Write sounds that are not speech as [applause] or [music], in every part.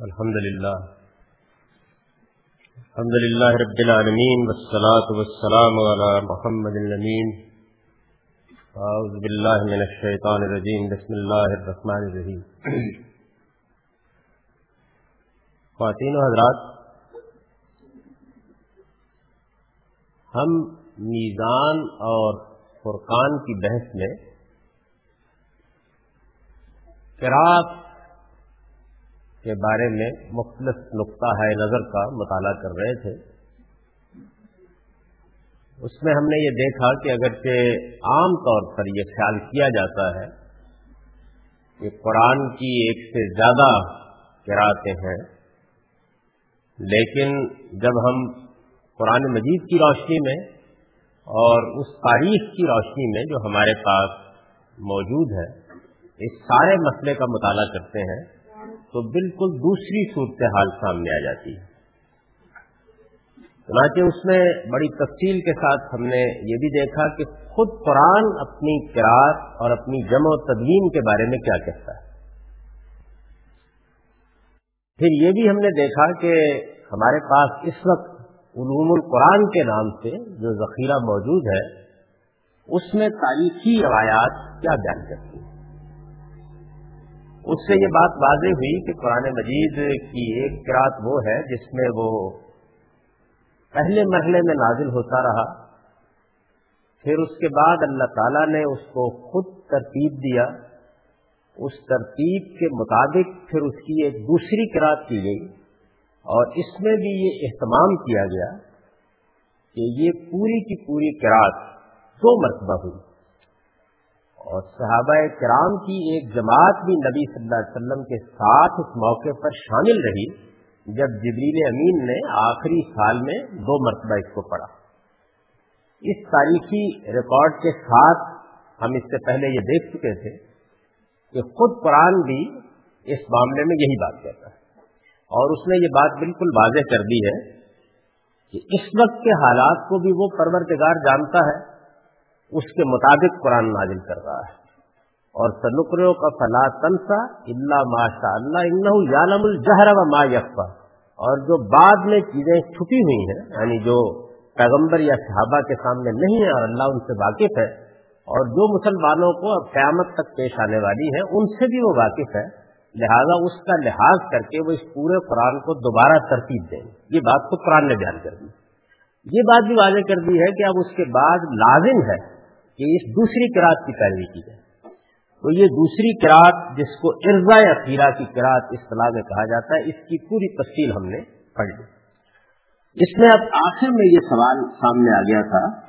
الحمد لله الحمد لله رب العالمين والصلاة والسلام على محمد الأمين أعوذ بالله من الشيطان الرجيم بسم الله الرحمن الرحيم خواتین و حضرات، ہم میزان اور فرقان کی بحث میں قرآت کے بارے میں مختلف نقطہ ہے، نظر کا مطالعہ کر رہے تھے۔ اس میں ہم نے یہ دیکھا کہ اگرچہ عام طور پر یہ خیال کیا جاتا ہے کہ قرآن کی ایک سے زیادہ کراتے ہیں، لیکن جب ہم قرآن مجید کی روشنی میں اور اس تاریخ کی روشنی میں جو ہمارے پاس موجود ہے، اس سارے مسئلے کا مطالعہ کرتے ہیں۔ تو بالکل دوسری صورتحال سامنے آ جاتی ہے۔ چنانچہ اس میں بڑی تفصیل کے ساتھ ہم نے یہ بھی دیکھا کہ خود قرآن اپنی کراط اور اپنی جمع و تدوین کے بارے میں کیا کہتا ہے۔ پھر یہ بھی ہم نے دیکھا کہ ہمارے پاس اس وقت علوم القرآن کے نام سے جو ذخیرہ موجود ہے، اس میں تاریخی روایات کیا بیان کرتی ہیں۔ اس سے یہ بات واضح ہوئی کہ قرآن مجید کی ایک کراط وہ ہے جس میں وہ پہلے مرحلے میں نازل ہوتا رہا، پھر اس کے بعد اللہ تعالیٰ نے اس کو خود ترتیب دیا۔ اس ترتیب کے مطابق پھر اس کی ایک دوسری کراط کی گئی۔ اور اس میں بھی یہ اہتمام کیا گیا کہ یہ پوری کی پوری کراط دو مرتبہ ہوئی۔ اور صحابہ کرام کی ایک جماعت بھی نبی صلی اللہ علیہ وسلم کے ساتھ اس موقع پر شامل رہی جب جبریل امین نے آخری سال میں دو مرتبہ اس کو پڑھا۔ اس تاریخی ریکارڈ کے ساتھ ہم اس سے پہلے یہ دیکھ چکے تھے کہ خود قرآن بھی اس معاملے میں یہی بات کہتا ہے۔ اور اس نے یہ بات بالکل واضح کر دی ہے کہ اس وقت کے حالات کو بھی وہ پرورتگار جانتا ہے۔ اس کے مطابق قرآن نازل کر رہا ہے۔ اور سنکروں کا فلا تنسا اللہ ماشاء اللہ یالم الجہر و ما یقفا اور جو بعد میں چیزیں چھپی ہوئی ہیں یعنی جو پیغمبر یا صحابہ کے سامنے نہیں ہے اور اللہ ان سے واقف ہے، اور جو مسلمانوں کو اب قیامت تک پیش آنے والی ہے ان سے بھی وہ واقف ہے۔ لہذا اس کا لحاظ کر کے وہ اس پورے قرآن کو دوبارہ ترتیب دیں۔ یہ بات تو قرآن نے بیان کر دی۔ یہ بات بھی واضح کر دی ہے کہ اب اس کے بعد لازم ہے کہ اس دوسری کراط کی پیروی کی جائے۔ تو یہ دوسری کراط جس کو ارزا اخیرہ کی کراط اصطلاح میں کہا جاتا ہے، اس کی پوری تفصیل ہم نے پڑھ لی۔ اس میں اب آخر میں یہ سوال سامنے آ گیا تھا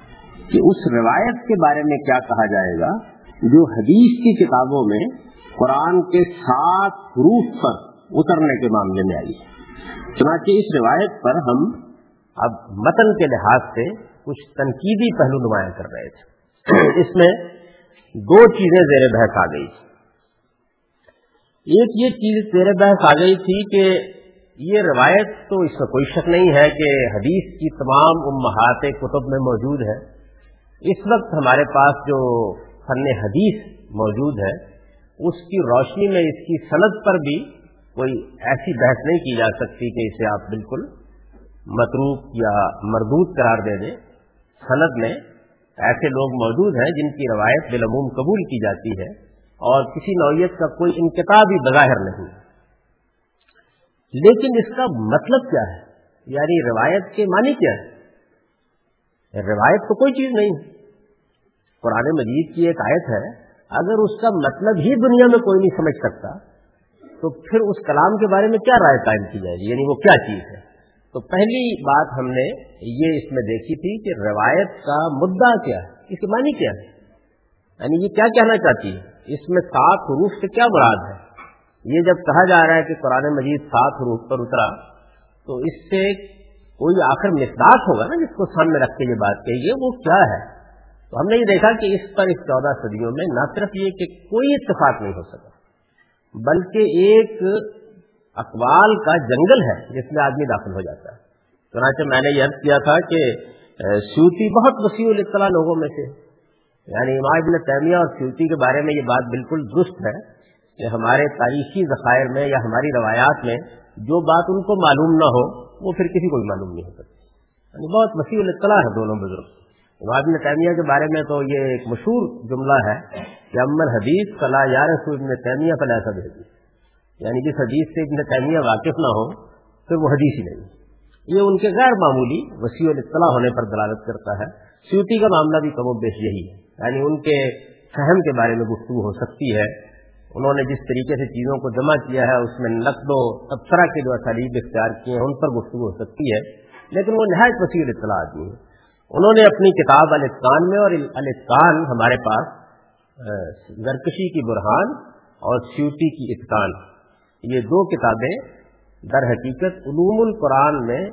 کہ اس روایت کے بارے میں کیا کہا جائے گا جو حدیث کی کتابوں میں قرآن کے سات حروف پر اترنے کے معاملے میں آئی چنانچہ اس روایت پر ہم اب متن کے لحاظ سے کچھ تنقیدی پہلو نمایاں کر رہے تھے۔ [coughs] اس میں دو چیزیں زیر بحث آ گئی ایک یہ چیز زیر بحث آ گئی تھی کہ یہ روایت تو اس میں کوئی شک نہیں ہے کہ حدیث کی تمام امہات کتب میں موجود ہے۔ اس وقت ہمارے پاس جو فن حدیث موجود ہے، اس کی روشنی میں اس کی صنعت پر بھی کوئی ایسی بحث نہیں کی جا سکتی کہ اسے آپ بالکل متروک یا مردود قرار دے دیں۔ صنعت میں ایسے لوگ موجود ہیں جن کی روایت بالعموم قبول کی جاتی ہے اور کسی نوعیت کا کوئی انکتاب بھی بظاہر نہیں۔ لیکن اس کا مطلب کیا ہے؟ یعنی روایت کے معنی کیا ہے؟ روایت تو کوئی چیز نہیں۔ قرآن مجید کی ایک آیت ہے، اگر اس کا مطلب ہی دنیا میں کوئی نہیں سمجھ سکتا، تو پھر اس کلام کے بارے میں کیا رائے قائم کی جائے گی؟ یعنی وہ کیا چیز ہے؟ تو پہلی بات ہم نے یہ اس میں دیکھی تھی کہ روایت کا مدعا کیا ہے، اس کے معنی کیا ہے؟ یعنی یہ کیا کہنا چاہتی ہے؟ اس میں سات حروف سے کیا مراد ہے؟ یہ جب کہا جا رہا ہے کہ قرآن مجید سات حروف پر اترا، تو اس سے کوئی آخر مقدار ہوگا نا جس کو سامنے رکھ کے یہ بات کہیے وہ کیا ہے؟ تو ہم نے یہ دیکھا کہ اس پر اس چودہ صدیوں میں نہ صرف یہ کہ کوئی اتفاق نہیں ہو سکا، بلکہ ایک اقوال کا جنگل ہے، جس میں آدمی داخل ہو جاتا ہے۔ چنانچہ میں نے یہ عرض کیا تھا کہ سیوتی بہت وسیع الاطلاع لوگوں میں سے۔ یعنی امام ابن تیمیہ اور سیوتی کے بارے میں یہ بات بالکل درست ہے کہ ہمارے تاریخی ذخائر میں یا ہماری روایات میں جو بات ان کو معلوم نہ ہو، وہ پھر کسی کو بھی معلوم نہیں ہو سکتی۔ یعنی بہت وسیع اطلاع ہے دونوں بزرگ۔ ابن تیمیہ کے بارے میں تو یہ ایک مشہور جملہ ہے کہ امن حدیث فلاح یار ابن تیمیہ فلاح حدیث یعنی جس حدیث سے ابن تیمیہ واقف نہ ہو پھر وہ حدیث ہی نہیں۔ یہ ان کے غیر معمولی وسیع الاطلاع ہونے پر دلالت کرتا ہے۔ سیوتی کا معاملہ بھی کم و بیش یہی ہے۔ یعنی ان کے فہم کے بارے میں گفتگو ہو سکتی ہے۔ انہوں نے جس طریقے سے چیزوں کو جمع کیا ہے، اس میں نقد و تبصرہ کے جو اسالیب اختیار کیے ہیں، ان پر گفتگو ہو سکتی ہے۔ لیکن وہ نہایت وسیع اطلاع آدمی ہے انہوں نے اپنی کتاب الفقان میں اور الفقان ہمارے پاس زرکشی کی برہان اور سیوتی کی اتقان۔ یہ دو کتابیں در حقیقت علوم القرآن میں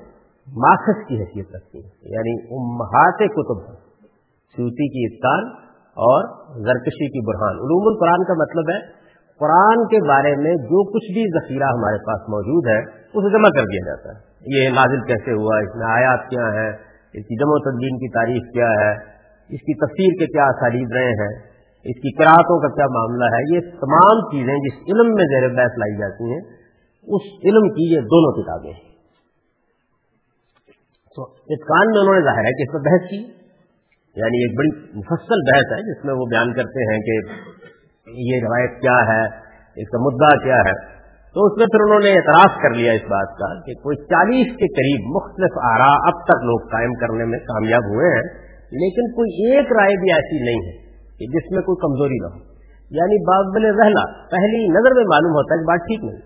ماخذ کی حیثیت رکھتی ہیں۔ یعنی امہات کتب سیوتی کی اتقان اور زرکشی کی برہان۔ علوم القرآن کا مطلب ہے قرآن کے بارے میں جو کچھ بھی ذخیرہ ہمارے پاس موجود ہے، اسے جمع کر دیا جاتا ہے۔ یہ نازل کیسے ہوا؟ اس میں آیات کیا ہے اس کی جمع و تدبین کی تاریخ کیا ہے؟ اس کی تفسیر کے کیا اسالیب رہے ہیں؟ اس کی قرآتوں کا کیا معاملہ ہے؟ یہ تمام چیزیں جس علم میں زیر بحث لائی جاتی ہیں، اس علم کی یہ دونوں کتابیں ہیں۔ تو اتقان میں انہوں نے ظاہر ہے کہ اس میں بحث کی یعنی ایک بڑی مفصل بحث ہے، جس میں وہ بیان کرتے ہیں کہ یہ روایت کیا ہے، اس کا مدعا کیا ہے۔ تو اس میں پھر انہوں نے اعتراض کر لیا اس بات کا کہ کوئی چالیس کے قریب مختلف آرا اب تک لوگ قائم کرنے میں کامیاب ہوئے ہیں، لیکن کوئی ایک رائے بھی ایسی نہیں ہے۔ کہ جس میں کوئی کمزوری نہ ہو۔ یعنی بابل رہنا، پہلی نظر میں معلوم ہوتا ہے کہ بات ٹھیک نہیں۔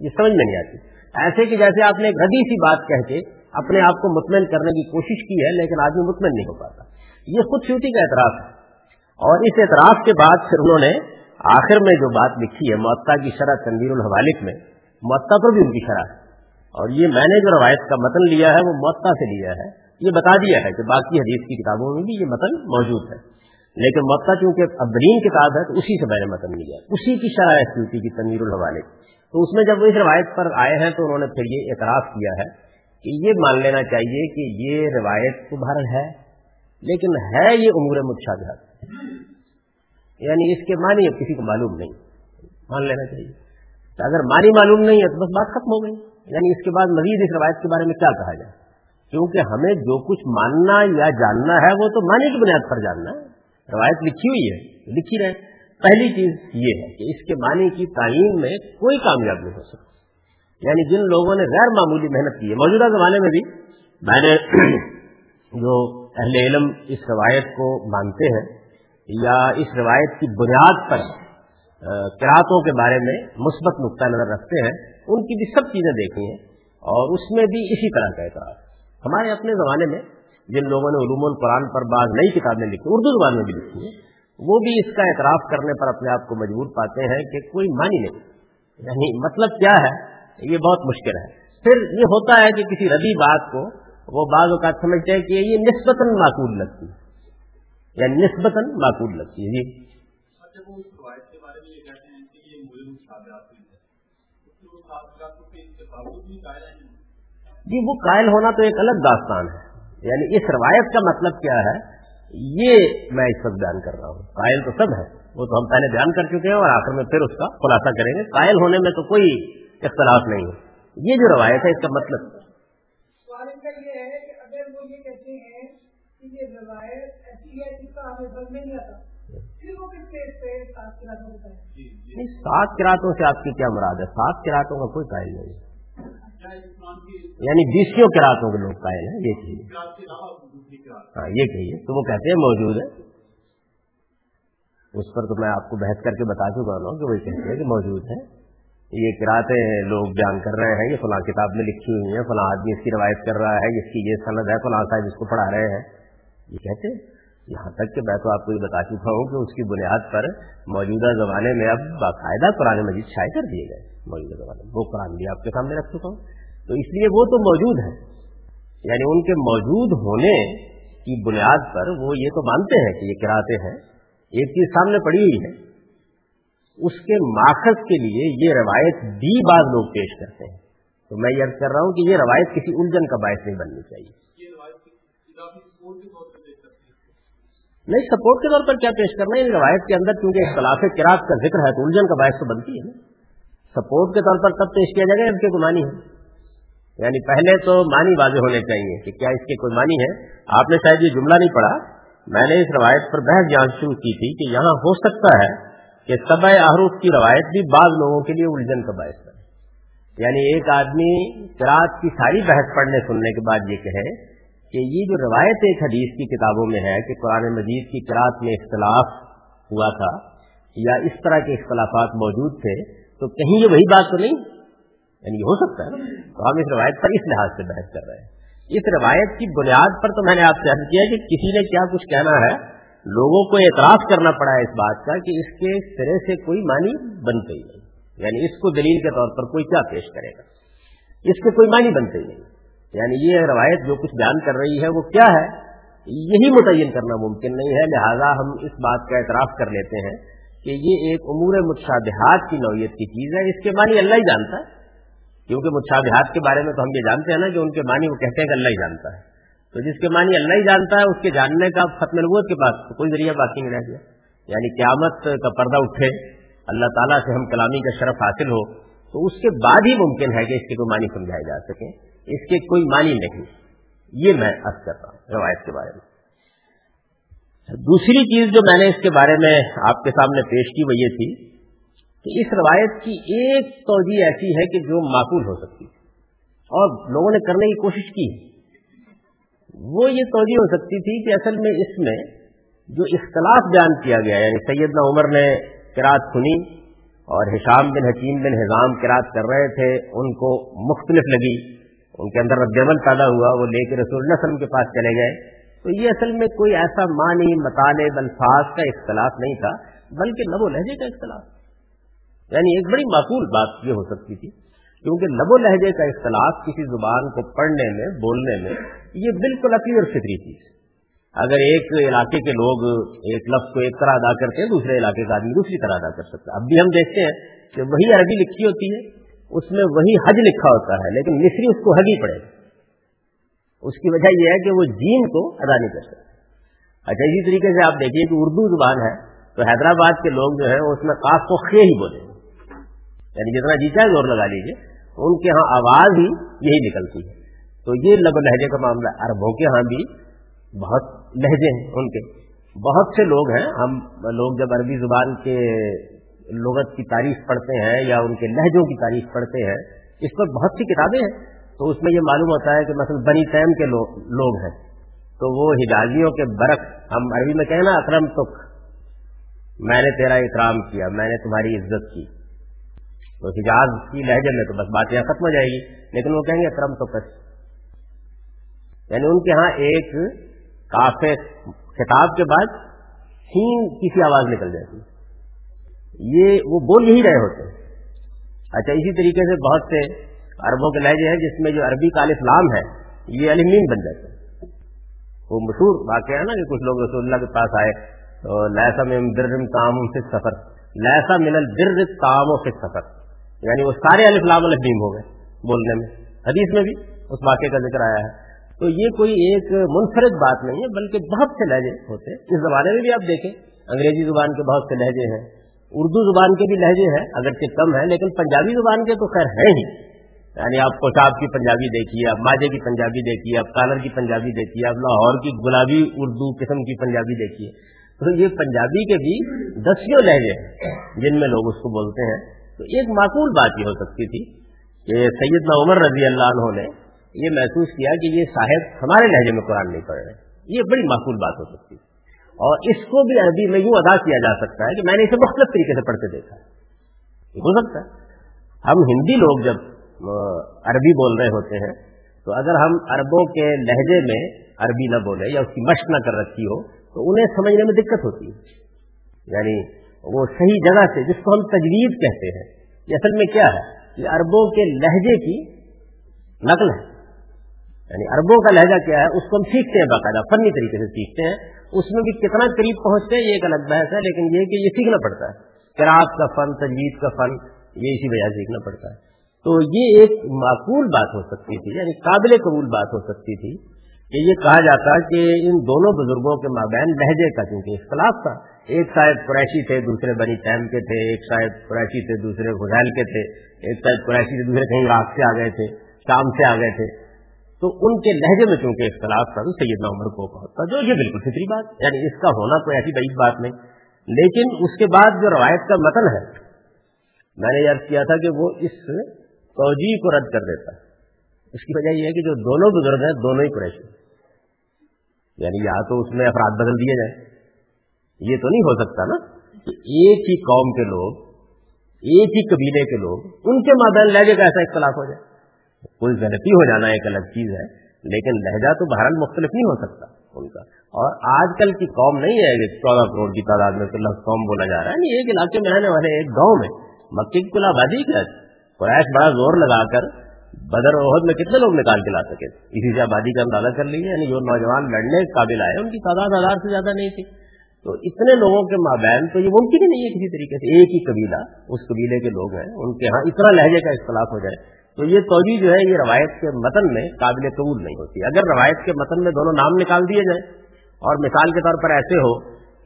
یہ سمجھ میں نہیں آتی۔ ایسے کہ جیسے آپ نے ایک ردی سی بات کہہ کے اپنے آپ کو مطمئن کرنے کی کوشش کی ہے، لیکن آدمی مطمئن نہیں ہو پاتا۔ یہ خود سیوٹی کا اعتراض ہے۔ اور اس اعتراض کے بعد پھر انہوں نے آخر میں جو بات لکھی ہے، معطا کی شرح تنویر الحوالک میں، معطا پر بھی ان کی شرح ہے۔ اور یہ میں نے جو روایت کا متن لیا ہے، وہ معطا سے لیا ہے۔ یہ بتا دیا ہے کہ باقی حدیث کی کتابوں میں بھی یہ متن موجود ہے۔ لیکن معطا چونکہ ابرین کتاب ہے تو اسی سے میں نے متن لیا اسی کی شرح ہے سیوتی کی تنویر الحوالک تو اس میں جب وہ اس روایت پر آئے ہیں تو انہوں نے پھر یہ اعتراف کیا ہے کہ یہ مان لینا چاہیے کہ یہ روایت تو بھر ہے، لیکن ہے یہ امور متشابہات یعنی اس کے معنی اب کسی کو معلوم نہیں۔ مان لینا چاہیے۔ تو اگر معنی معلوم نہیں ہے تو بس بات ختم ہو گئی۔ یعنی اس کے بعد مزید اس روایت کے بارے میں کیا کہا جائے؟ کیونکہ ہمیں جو کچھ ماننا یا جاننا ہے وہ تو معنی کی بنیاد پر جاننا ہے۔ روایت لکھی ہوئی ہے، لکھی رہے۔ پہلی چیز یہ ہے کہ اس کے معنی کی تعین میں کوئی کامیاب نہیں ہو سکتا یعنی جن لوگوں نے غیر معمولی محنت کی ہے، موجودہ زمانے میں بھی میں نے [clears throat] جو اہل علم اس روایت کو مانتے ہیں یا اس روایت کی بنیاد پر کراطوں کے بارے میں مثبت نقطۂ نظر رکھتے ہیں، ان کی بھی سب چیزیں دیکھی ہیں اور اس میں بھی اسی طرح کا اعتراض ہمارے اپنے زمانے میں جن لوگوں نے علوم القرآن پر بعض نئی کتابیں لکھی اردو زبان میں بھی لکھی ہیں وہ بھی اس کا اعتراف کرنے پر اپنے آپ کو مجبور پاتے ہیں کہ کوئی مانی نہیں۔ یعنی مطلب کیا ہے؟ یہ بہت مشکل ہے۔ پھر یہ ہوتا ہے کہ کسی ردی بات کو وہ بعض اوقات سمجھتے ہیں کہ یہ نسبتاً معقول لگتی ہے۔ یا نسبتاً معقول لگتی ہے۔ جی۔ جی وہ قائل ہونا تو ایک الگ داستان ہے۔ یعنی اس روایت کا مطلب کیا ہے؟ یہ میں اس وقت بیان کر رہا ہوں۔ قائل تو سب ہے وہ تو ہم پہلے بیان کر چکے ہیں اور آخر میں پھر اس کا خلاصہ کریں گے۔ قائل ہونے میں تو کوئی اختلاف نہیں ہے۔ یہ جو روایت ہے اس کا مطلب یہ ہے کہ اگر وہ یہ کہتے ہیں کہ یہ روایت سات کراطوں سے آپ کی کیا مراد ہے؟ سات کراطوں کا کوئی قائل نہیں یعنی بیسوں کراطوں کے لوگ قائل ہیں، یہ کہیے۔ ہاں یہ کہیے۔ تو وہ کہتے ہیں موجود ہے اس پر تو میں آپ کو بحث کر کے بتا چکا ہوں کہ وہی کہتے ہیں کہ موجود ہے یہ کراتے لوگ بیان کر رہے ہیں یہ فلاں کتاب میں لکھی ہوئی ہیں، فلاں آدمی اس کی روایت کر رہا ہے اس کی یہ سند ہے، فلاں صاحب اس کو پڑھا رہے ہیں۔ یہ کہتے ہیں۔ یہاں تک کہ میں تو آپ کو یہ بتا چکا ہوں کہ اس کی بنیاد پر موجودہ زمانے میں اب باقاعدہ قرآن مجید شائع کر دیے گئے۔ موجودہ زمانے میں، وہ قرآن بھی آپ کے سامنے رکھ چکا ہوں۔ تو اس لیے وہ تو موجود ہے یعنی ان کے موجود ہونے کی بنیاد پر وہ یہ تو مانتے ہیں کہ یہ کراتے ہیں۔ ایک چیز سامنے پڑی ہوئی ہے۔ اس کے ماخذ کے لیے یہ روایت بھی بعض لوگ پیش کرتے ہیں۔ تو میں یہ کر رہا ہوں کہ یہ روایت کسی الجھن کا باعث نہیں بننی چاہیے۔ نہیں سپورٹ کے طور پر کیا پیش کرنا ہے؟ روایت کے اندر کیونکہ اختلاف کراط کا ذکر ہے تو الجھن کا باعث تو بنتی ہے نا۔ سپورٹ کے طور پر تب پیش کیا جائے گا اس کے کوئی مانی ہے۔ یعنی پہلے تو مانی واضح ہونے چاہیے کہ کیا اس کے کوئی مانی ہے؟ آپ نے شاید یہ جملہ نہیں پڑھا۔ میں نے اس روایت پر بحث جانچ شروع کی تھی کہ یہاں ہو سکتا ہے کہ سبع احروف کی روایت بھی بعض لوگوں کے لیے الجھن کا باعث ہے۔ یعنی ایک آدمی کراط کی ساری بحث پڑھنے سننے کے بعد یہ کہے کہ یہ جو روایت ایک حدیث کی کتابوں میں ہے کہ قرآن مجید کی کراط میں اختلاف ہوا تھا یا اس طرح کے اختلافات موجود تھے، تو کہیں یہ وہی بات تو نہیں؟ یعنی ہو سکتا ہے۔ تو ہم اس روایت پر اس لحاظ سے بحث کر رہے ہیں۔ اس روایت کی بنیاد پر تو میں نے آپ سے عرض کیا کہ کسی نے کیا کچھ کہنا ہے، لوگوں کو اعتراض کرنا پڑا ہے اس بات کا کہ اس کے سرے سے کوئی معنی بنتے ہی نہیں۔ یعنی اس کو دلیل کے طور پر کوئی کیا پیش کرے گا؟ اس کے کوئی معنی بنتے ہی نہیں۔ یعنی یہ روایت جو کچھ بیان کر رہی ہے وہ کیا ہے؟ یہی متعین کرنا ممکن نہیں ہے۔ لہذا ہم اس بات کا اعتراف کر لیتے ہیں کہ یہ ایک امور متشابہات کی نوعیت کی چیز ہے۔ اس کے معنی اللہ ہی جانتا ہے۔ کیونکہ متشابہات کے بارے میں تو ہم یہ جانتے ہیں نا کہ ان کے معنی وہ کہتے ہیں کہ اللہ ہی جانتا ہے۔ تو جس کے معنی اللہ ہی جانتا ہے، اس کے جاننے کا ختم نبوت کے پاس کوئی ذریعہ باقی نہیں رہ گیا۔ یعنی قیامت کا پردہ اٹھے، اللہ تعالیٰ سے ہم کلامی کا شرف حاصل ہو، تو اس کے بعد ہی ممکن ہے کہ اس کے کوئی معنی سمجھائے جا سکے۔ اس کے کوئی معنی نہیں۔ یہ میں ارد کرتا ہوں روایت کے بارے میں۔ دوسری چیز جو میں نے اس کے بارے میں آپ کے سامنے پیش کی وہ یہ تھی کہ اس روایت کی ایک توجہ ایسی ہے کہ جو معقول ہو سکتی اور لوگوں نے کرنے کی کوشش کی۔ وہ یہ توجہ ہو سکتی تھی کہ اصل میں اس میں جو اختلاف بیان کیا گیا یعنی سیدنا عمر نے کراط سنی اور حشام بن حکیم بن حضام کراط کر رہے تھے، ان کو مختلف لگی۔ ان کے اندر رد عمل پیدا ہوا، وہ لے کے رسول اللہ وسلم کے پاس چلے گئے۔ تو یہ اصل میں کوئی ایسا معنی، مطالب، الفاظ کا اختلاف نہیں تھا، بلکہ لب و لہجے کا اختلاف۔ یعنی ایک بڑی معقول بات یہ ہو سکتی تھی، کیونکہ لب و لہجے کا اختلاف کسی زبان کو پڑھنے میں، بولنے میں، یہ بالکل عقلی اور فطری چیز اگر ایک علاقے کے لوگ ایک لفظ کو ایک طرح ادا کرتے ہیں، دوسرے علاقے کا آدمی دوسری طرح ادا کر سکتا ہے۔ اب بھی ہم دیکھتے ہیں کہ وہی عربی لکھی ہوتی ہے، اس میں وہی حج لکھا ہوتا ہے، لیکن مصری اس کو حج ہی پڑے گا۔ اس کی وجہ یہ ہے کہ وہ جین کو ادا نہیں کر سکتے اچھا اسی طریقے سے آپ دیکھیے کہ اردو زبان ہے، تو حیدرآباد کے لوگ جو ہے اس میں کاف کو خے ہی بولے۔ یعنی جتنا جیتا ہے زور لگا لیجیے ان کے ہاں آواز ہی یہی نکلتی ہے۔ تو یہ لب لہجے کا معاملہ عربوں کے ہاں بھی بہت لہجے ہیں ان کے۔ بہت سے لوگ ہیں۔ ہم لوگ جب عربی زبان کے لغت کی تعریف پڑھتے ہیں یا ان کے لہجوں کی تعریف پڑھتے ہیں، اس پر بہت سی کتابیں ہیں۔ تو اس میں یہ معلوم ہوتا ہے کہ مثلا بنی تیم کے لوگ ہیں۔ تو وہ ہدازیوں کے برق، ہم عربی میں کہیں نا اکرم تک، میں نے تیرا اکرام کیا، میں نے تمہاری عزت کی۔ تو حجاز کی لہجے میں تو بس بات یہاں ختم ہو جائے گی، لیکن وہ کہیں گے اکرم تو کس یعنی ان کے ہاں ایک کافی خطاب کے بعد سین کسی آواز نکل جاتی۔ یہ وہ بول یہی رہے ہوتے۔ ہیں اچھا اسی طریقے سے بہت سے عربوں کے لہجے ہیں جس میں جو عربی کا الفلام ہے، یہ علمین بن جاتے ہیں۔ وہ مشہور واقعہ ہے نا کہ کچھ لوگ رسول اللہ کے پاس آئے تو لہسا میں درم تام سے سفر لہسا من البر تام و سفر یعنی وہ سارے الفلام الفلیم ہو گئے بولنے میں۔ حدیث میں بھی اس واقعے کا ذکر آیا ہے۔ تو یہ کوئی ایک منفرد بات نہیں ہے، بلکہ بہت سے لہجے ہوتے ہیں۔ اس زمانے میں بھی آپ دیکھیں، انگریزی زبان کے بہت سے لہجے ہیں۔ اردو زبان کے بھی لہجے ہیں، اگرچہ کم ہے لیکن پنجابی زبان کے تو خیر ہیں ہی۔ یعنی آپ کوشاب کی پنجابی دیکھیے، آپ ماجے کی پنجابی دیکھیے، آپ کالر کی پنجابی دیکھیے، آپ لاہور کی گلابی اردو قسم کی پنجابی دیکھیے۔ تو یہ پنجابی کے بھی دسیوں لہجے ہیں، جن میں لوگ اس کو بولتے ہیں۔ تو ایک معقول بات یہ ہو سکتی تھی کہ سیدنا عمر رضی اللہ عنہ نے یہ محسوس کیا کہ یہ صاحب ہمارے لہجے میں قرآن نہیں پڑھ رہے یہ بڑی معقول بات ہو سکتی تھی۔ اور اس کو بھی عربی میں یوں ادا کیا جا سکتا ہے کہ میں نے اسے مختلف طریقے سے پڑھتے دیکھا۔ ہے ہو سکتا ہے۔ ہم ہندی لوگ جب عربی بول رہے ہوتے ہیں، تو اگر ہم عربوں کے لہجے میں عربی نہ بولے یا اس کی مشق نہ کر رکھی ہو، تو انہیں سمجھنے میں دقت ہوتی ہے۔ یعنی وہ صحیح جگہ سے جس کو ہم تجویز کہتے ہیں، یہ اصل میں کیا ہے؟ یہ عربوں کے لہجے کی نقل ہے۔ یعنی عربوں کا لہجہ کیا ہے؟ اس کو ہم سیکھتے ہیں باقاعدہ، فنی طریقے سے سیکھتے ہیں۔ اس میں بھی کتنا قریب پہنچتے ہیں، یہ ایک الگ بحث ہے، لیکن یہ کہ یہ سیکھنا پڑتا ہے۔ کراط کا فن، تجویز کا فن، یہ اسی وجہ سے سیکھنا پڑتا ہے۔ تو یہ ایک معقول بات ہو سکتی تھی یعنی قابل قبول بات ہو سکتی تھی کہ یہ کہا جاتا کہ ان دونوں بزرگوں کے مابین لہجے کا، کیونکہ اختلاف تھا ایک شاید قریشی تھے، دوسرے بنی ٹائم کے تھے، ایک شاید قریشی تھے، دوسرے غزیل کے تھے، ایک شاید قریشی سے دوسرے کہیں راک سے آ گئے تھے، شام سے آ گئے تھے۔ تو ان کے لہجے میں چونکہ اختلاف تھا، تو سیدنا عمر کو تھا، جو یہ بالکل فطری بات یعنی اس کا ہونا کوئی ایسی بڑی بات نہیں۔ لیکن اس کے بعد جو روایت کا متن ہے، میں نے یہ کیا تھا کہ وہ اس توجہ کو رد کر دیتا ہے۔ اس کی وجہ یہ ہے کہ جو دونوں بزرگ ہیں، دونوں ہی قریشی یعنی یا تو اس میں افراد بدل دیے جائیں۔ یہ تو نہیں ہو سکتا نا کہ ایک ہی قوم کے لوگ، ایک ہی قبیلے کے لوگ ان کے مابین لہجے کا ایسا اختلاف ہو جائے۔ کوئی غلطی ہو جانا ایک الگ چیز ہے، لیکن لہجہ تو بہرحال مختلف نہیں ہو سکتا ان کا۔ اور آج کل کی قوم نہیں ہے چودہ کروڑ کی تعداد میں لفظ قوم بولا جا رہا ہے ایک علاقے میں رہنے والے ایک گاؤں میں مکی کی کل آبادی کیا؟ قریش بڑا زور لگا کر بدر عہد میں کتنے لوگ نکال کے لا سکے؟ اسی سے آبادی کا اندازہ کر لیجیے یعنی جو نوجوان لڑنے قابل آئے، ان کی تعداد ہزار سے زیادہ نہیں تھی۔ تو اتنے لوگوں کے مابین تو یہ ممکن ہی نہیں ہے کسی طریقے سے، ایک ہی قبیلہ، اس قبیلے کے لوگ ہیں، ان کے ہاں اتنا لہجے کا اختلاف ہو جائے۔ تو یہ توجہ جو ہے، یہ روایت کے متن میں قابل قبول نہیں ہوتی۔ اگر روایت کے متن میں دونوں نام نکال دیے جائیں، اور مثال کے طور پر ایسے ہو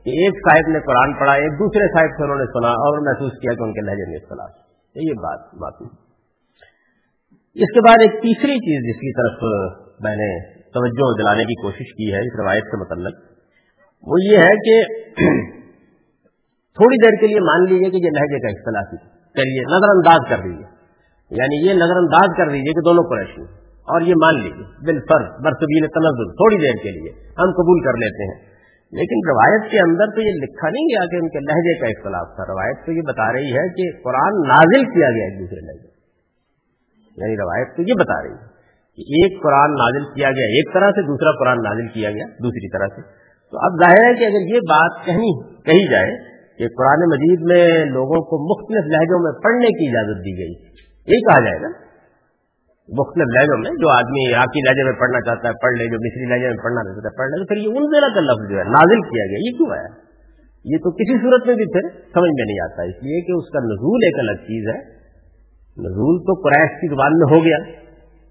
کہ ایک صاحب نے قرآن پڑھا، ایک دوسرے صاحب سے انہوں نے سنا اور محسوس کیا کہ ان کے لہجے میں اختلاف یہ بات معافی اس کے بعد ایک تیسری چیز جس کی طرف میں نے توجہ دلانے کی کوشش کی ہے، اس روایت سے متعلق۔ وہ یہ ہے کہ [clears throat] تھوڑی دیر کے لیے مان لیجیے کہ یہ لہجے کا اختلاف چلیے نظر انداز کر دیجیے یعنی یہ نظر انداز کر دیجیے کہ دونوں قریشی اور یہ مان لیجیے بال فرض برسبیل تنزل، تھوڑی دیر کے لیے ہم قبول کر لیتے ہیں۔ لیکن روایت کے اندر تو یہ لکھا نہیں گیا کہ ان کے لہجے کا اختلاف تھا۔ روایت تو یہ بتا رہی ہے کہ قرآن نازل کیا گیا ایک دوسرے لہجے۔ یعنی روایت تو یہ بتا رہی ہے کہ ایک قرآن نازل کیا گیا، ایک طرح سے دوسرا قرآن نازل کیا گیا، دوسری طرح سے۔ تو اب ظاہر ہے کہ اگر یہ بات کہیں کہی جائے کہ قرآن مجید میں لوگوں کو مختلف لہجوں میں پڑھنے کی اجازت دی گئی، یہی کہا جائے گا۔ مختلف لہجوں میں، جو آدمی عراقی لہجے میں پڑھنا چاہتا ہے، پڑھ لے، جو مصری لہجے میں پڑھنا چاہتا ہے، پڑھ لے، تو پھر یہ ان ضلع کا لفظ جو ہے، نازل کیا گیا، یہ کیوں ہے یہ تو کسی صورت میں بھی پھر سمجھ میں نہیں آتا، اس لیے کہ اس کا نزول ایک الگ چیز ہے۔ نزول تو قریش کی زبان میں ہو گیا۔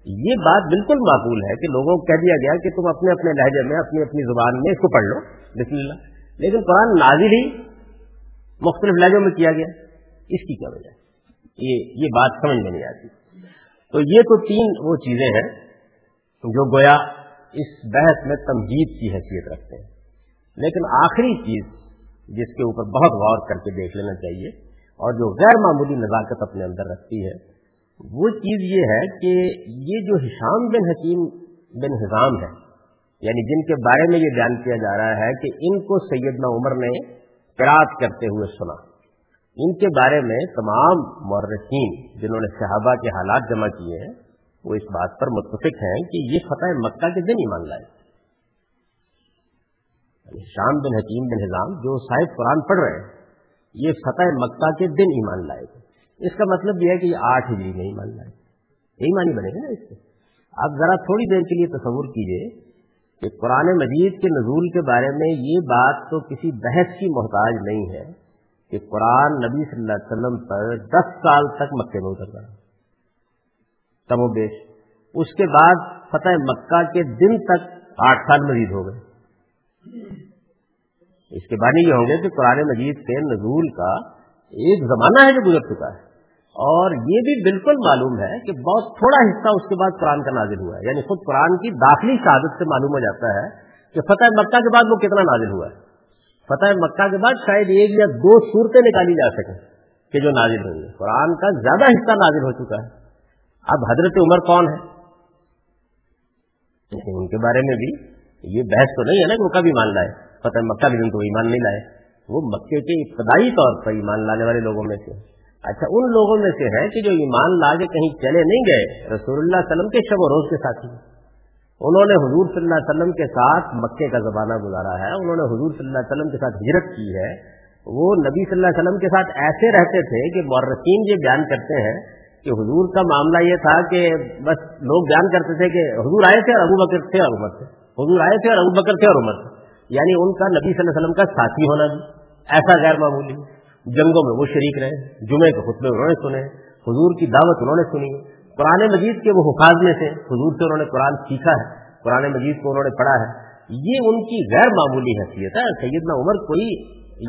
یہ بات بالکل معقول ہے کہ لوگوں کو کہہ دیا گیا کہ تم اپنے اپنے لہجے میں، اپنی اپنی زبان میں اس کو پڑھ لو۔ بسم اللہ۔ لیکن قرآن نازل ہی مختلف لہجوں میں کیا گیا۔ اس کی کیا وجہ؟ یہ یہ بات سمجھ میں نہیں آتی۔ تو یہ تو تین وہ چیزیں ہیں جو گویا اس بحث میں تمجید کی حیثیت رکھتے ہیں۔ لیکن آخری چیز جس کے اوپر بہت غور کر کے دیکھ لینا چاہیے اور جو غیر معمولی نزاکت اپنے اندر رکھتی ہے وہ چیز یہ ہے کہ یہ جو ہشام بن حکیم بن حضام ہے یعنی جن کے بارے میں یہ بیان کیا جا رہا ہے کہ ان کو سیدنا عمر نے قرات کرتے ہوئے سنا۔ ان کے بارے میں تمام مورخین جنہوں نے صحابہ کے حالات جمع کیے ہیں، وہ اس بات پر متفق ہیں کہ یہ فتح مکہ کے دن ایمان لائے۔ یعنی شام بن حکیم بن حضام جو صاحب قرآن پڑھ رہے ہیں، یہ فتح مکہ کے دن ایمان لائے گا اس کا مطلب یہ ہے کہ یہ آٹھ ہجری میں ایمان لائے۔ یہی مانی بنے گا نا اس سے آپ ذرا تھوڑی دیر کے لیے تصور کیجیے کہ قرآن مجید کے نزول کے بارے میں یہ بات تو کسی بحث کی محتاج نہیں ہے کہ قرآن نبی صلی اللہ علیہ وسلم پر دس سال تک مکے میں اتر رہا۔ تم و بیش۔ اس کے بعد فتح مکہ کے دن تک آٹھ سال مزید ہو گئے۔ اس کے بانی یہ ہوں گے کہ قرآن مجید کے نزول کا ایک زمانہ ہے جو گزر چکا ہے۔ اور یہ بھی بالکل معلوم ہے کہ بہت تھوڑا حصہ اس کے بعد قرآن کا نازل ہوا ہے۔ یعنی خود قرآن کی داخلی شہادت سے معلوم ہو جاتا ہے کہ فتح مکہ کے بعد وہ کتنا نازل ہوا ہے۔ فتح مکہ کے بعد شاید ایک یا دو صورتیں نکالی جا سکیں کہ جو نازل ہوئی ہے قرآن کا زیادہ حصہ نازل ہو چکا ہے۔ اب حضرت عمر کون ہے؟ ان کے بارے میں بھی یہ بحث تو نہیں ہے نا کہ وہ کبھی مان لائے۔ فتح مکہ کے دن تو ایمان نہیں لائے۔ وہ مکے کے ابتدائی طور پر ایمان لانے والے لوگوں میں سے اچھا ان لوگوں میں سے ہے کہ جو ایمان لا کے کہیں چلے نہیں گئے، رسول اللہ علیہ وسلم کے شب و روز کے ساتھی انہوں نے حضور صلی اللہ علیہ وسلم کے ساتھ مکے کا زمانہ گزارا ہے، انہوں نے حضور صلی اللہ علیہ وسلم کے ساتھ ہجرت کی ہے۔ وہ نبی صلی اللہ علیہ وسلم کے ساتھ ایسے رہتے تھے کہ مورسین یہ بیان کرتے ہیں کہ حضور کا معاملہ یہ تھا کہ بس لوگ بیان کرتے تھے کہ حضور آئے تھے اور ابو بکر تھے اور عمر تھے۔ حضور آئے تھے اور ابو بکر تھے اور عمر تھے۔ یعنی ان کا نبی صلی اللہ علیہ وسلم کا ساتھی ہونا بھی، ایسا غیر معمولی۔ جنگوں میں وہ شریک رہے، جمعے کے خطبے انہوں نے سنے، حضور کی دعوت انہوں نے سنی۔ قرآن مجید کے وہ حفاظ میں سے حضور سے انہوں نے قرآن سیکھا ہے، قرآن مجید کو انہوں نے پڑھا ہے۔ یہ ان کی غیر معمولی حیثیت ہے۔ سیدنا عمر کوئی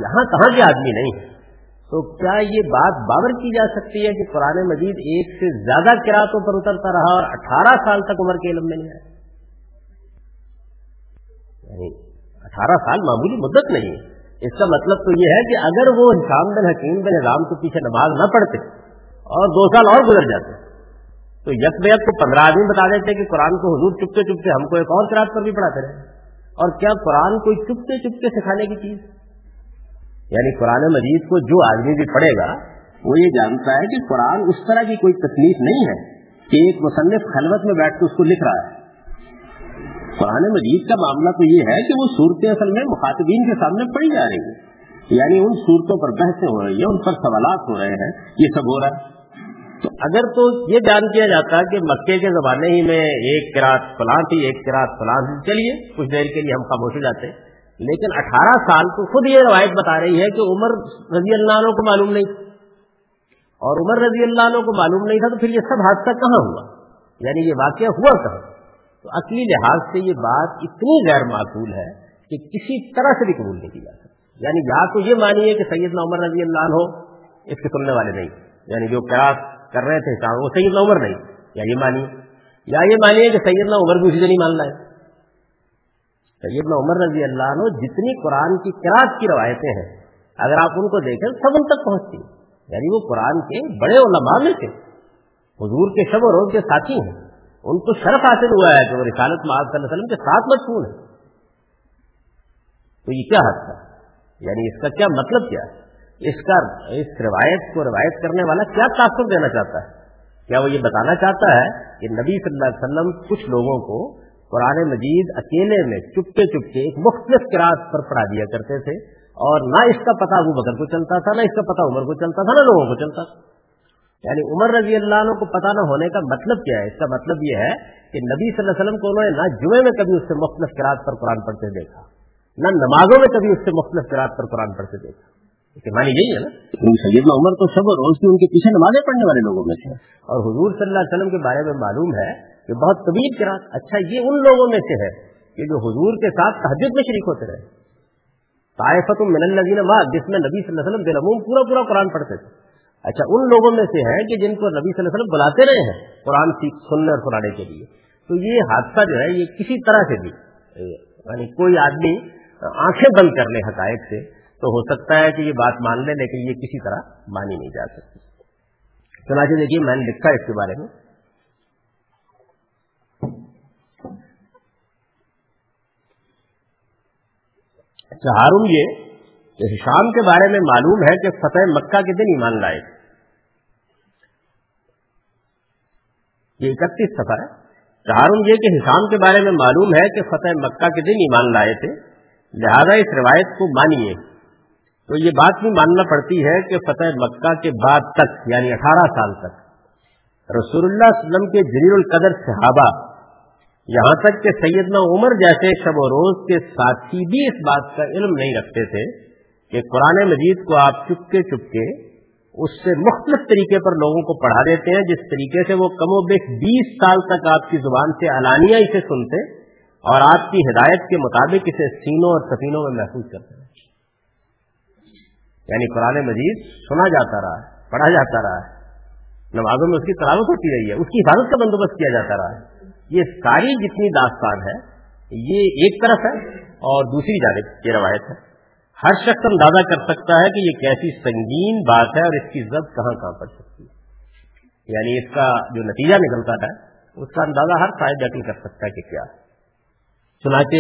یہاں کہاں کے آدمی نہیں ہے۔ تو کیا یہ بات باور کی جا سکتی ہے کہ قرآن مجید ایک سے زیادہ کراطوں پر اترتا رہا اور اٹھارہ سال تک عمر کے علم میں نہیں آیا؟ یعنی اٹھارہ سال معمولی مدت نہیں ہے۔ اس کا مطلب تو یہ ہے کہ اگر وہ حسام بن حکیم بن نظام کے پیچھے نماز نہ پڑھتے اور دو سال اور گزر جاتے، تو یک بیک کو پندرہ آدمی بتا دیتے کہ قرآن کو حضور چپتے چپتے ہم کو ایک اور کراط پر بھی پڑھاتے رہے۔ اور کیا قرآن کوئی چپتے چپتے سکھانے کی چیز؟ یعنی قرآن مجید کو جو آدمی بھی پڑھے گا، وہ یہ جانتا ہے کہ قرآن اس طرح کی کوئی تکلیف نہیں ہے کہ ایک مصنف خلوت میں بیٹھ کے اس کو لکھ رہا ہے۔ قرآن مجید کا معاملہ تو یہ ہے کہ وہ صورتیں اصل میں مخاطبین کے سامنے پڑھی جا رہی ہیں۔ یعنی ان صورتوں پر بحثیں ہو رہی ہیں، ان پر سوالات ہو رہے ہیں، یہ سب ہو رہا ہے۔ تو اگر تو یہ بیان کیا جاتا کہ مکے کے زمانے ہی میں ایک کراط فلاں تھی، ایک کراط فلاں تھی، چلیے، کچھ دیر کے لیے ہم خاموش ہو جاتے لیکن اٹھارہ سال تو خود یہ روایت بتا رہی ہے کہ عمر رضی اللہ عنہ کو معلوم نہیں۔ اور عمر رضی اللہ عنہ کو معلوم نہیں تھا تو پھر یہ سب حادثہ کہاں ہوا؟ یعنی یہ واقعہ ہوا کہاں؟ تو اصلی لحاظ سے یہ بات اتنی غیر معقول ہے کہ کسی طرح سے بھی قبول نہیں کی جا سکتی۔ یعنی یا تو یہ مانیے کہ سیدنا عمر رضی اللہ عنہ اس کے سننے والے نہیں یعنی جو کراس کر رہے تھے وہ سیدنا عمر نہیں، یا یہ مانیے۔ یا یہ مانیے کہ سیدنا عمر بھی اسی سے نہیں مان رہا ہے سیدنا عمر رضی اللہ عنہ جتنی قرآن کی کراط کی روایتیں ہیں، اگر آپ ان کو دیکھیں سب ان تک پہنچتی۔ یعنی وہ قرآن کے بڑے علماء میں تھے حضور کے شب و روز کے ساتھی ہیں۔ ان کو شرف حاصل ہوا ہے کہ وہ رسالت معاذ صلی اللہ علیہ وسلم کے ساتھ مشہور ہے۔ تو یہ کیا حد تھا؟ یعنی اس کا کیا مطلب کیا ہے؟ اس کا، اس روایت کو روایت کرنے والا کیا تاثر دینا چاہتا ہے؟ کیا وہ یہ بتانا چاہتا ہے کہ نبی صلی اللہ علیہ وسلم کچھ لوگوں کو قرآن مجید اکیلے میں چپکے چپکے ایک مختلف کراط پر پڑھا دیا کرتے تھے اور نہ اس کا پتہ ابو بکر کو چلتا تھا، نہ اس کا پتہ عمر کو چلتا تھا، نہ لوگوں کو چلتا تھا۔ یعنی عمر رضی اللہ عنہ کو پتہ نہ ہونے کا مطلب کیا ہے؟ اس کا مطلب یہ ہے کہ نبی صلی اللہ علیہ وسلم کو انہوں نے نہ جمعے میں کبھی اس سے مختلف کراط پر قرآن پڑھتے دیکھا نہ نمازوں میں کبھی اس سے مختلف کراط پر قرآن پڑھتے دیکھا۔ مانی یہی ہے نا؟ سیدنا عمر تو سب روز کی ان کے پیچھے نمازیں پڑھنے والے لوگوں میں تھے اور حضور صلی اللہ علیہ وسلم کے بارے میں معلوم ہے یہ بہت طویل قرآن اچھا یہ ان لوگوں میں سے ہے کہ جو حضور کے ساتھ تحجد میں شریک ہوتے رہے۔ طائفت من الذین ما جس میں نبی صلی اللہ علیہ وسلم بالعموم پورا پورا قرآن پڑھتے تھے۔ اچھا ان لوگوں میں سے ہے کہ جن کو نبی صلی اللہ علیہ وسلم بلاتے رہے ہیں قرآن سننے اور سنانے کے لیے۔ تو یہ حادثہ جو ہے، یہ کسی طرح سے بھی یعنی کوئی آدمی آنکھیں بند کر لے حقائق سے، تو ہو سکتا ہے کہ یہ بات مان لے، لیکن یہ کسی طرح مانی نہیں جا سکتی۔ چنانچہ دیکھیے، میں نے لکھا اس کے بارے میں۔ اچھا، چہارم یہ کہ کے بارے میں معلوم ہے کہ فتح مکہ کے دن ایمان لائے یہ اکتیس سفر ہے۔ چہارم یہ کہ حسام کے بارے میں معلوم ہے کہ فتح مکہ کے دن ایمان لائے تھے۔ لہذا اس روایت کو مانیے۔ تو یہ بات بھی ماننا پڑتی ہے کہ فتح مکہ کے بعد تک یعنی اٹھارہ سال تک، رسول اللہ علیہ وسلم کے جلیل القدر صحابہ، یہاں تک کہ سیدنا عمر جیسے شب و روز کے ساتھی بھی اس بات کا علم نہیں رکھتے تھے۔ کہ قرآن مجید کو آپ چپکے چپکے اس سے مختلف طریقے پر لوگوں کو پڑھا دیتے ہیں، جس طریقے سے وہ کم و بیش بیس سال تک آپ کی زبان سے علانیہ اسے سنتے اور آپ کی ہدایت کے مطابق اسے سینوں اور سفینوں میں محفوظ کرتے ہیں۔ یعنی قرآن مجید سنا جاتا رہا ہے، پڑھا جاتا رہا ہے۔ نمازوں میں اس کی تلاوت ہوتی رہی ہے، اس کی حفاظت کا بندوبست کیا جاتا رہا ہے۔ یہ ساری جتنی داستان ہے، یہ ایک طرف ہے اور دوسری جانب یہ روایت ہے۔ ہر شخص اندازہ کر سکتا ہے کہ یہ کیسی سنگین بات ہے اور اس کی ضد کہاں کہاں پڑ سکتی ہے۔ یعنی اس کا جو نتیجہ نکلتا ہے، اس کا اندازہ ہر شاید یقین کر سکتا ہے کہ کیا چنانچہ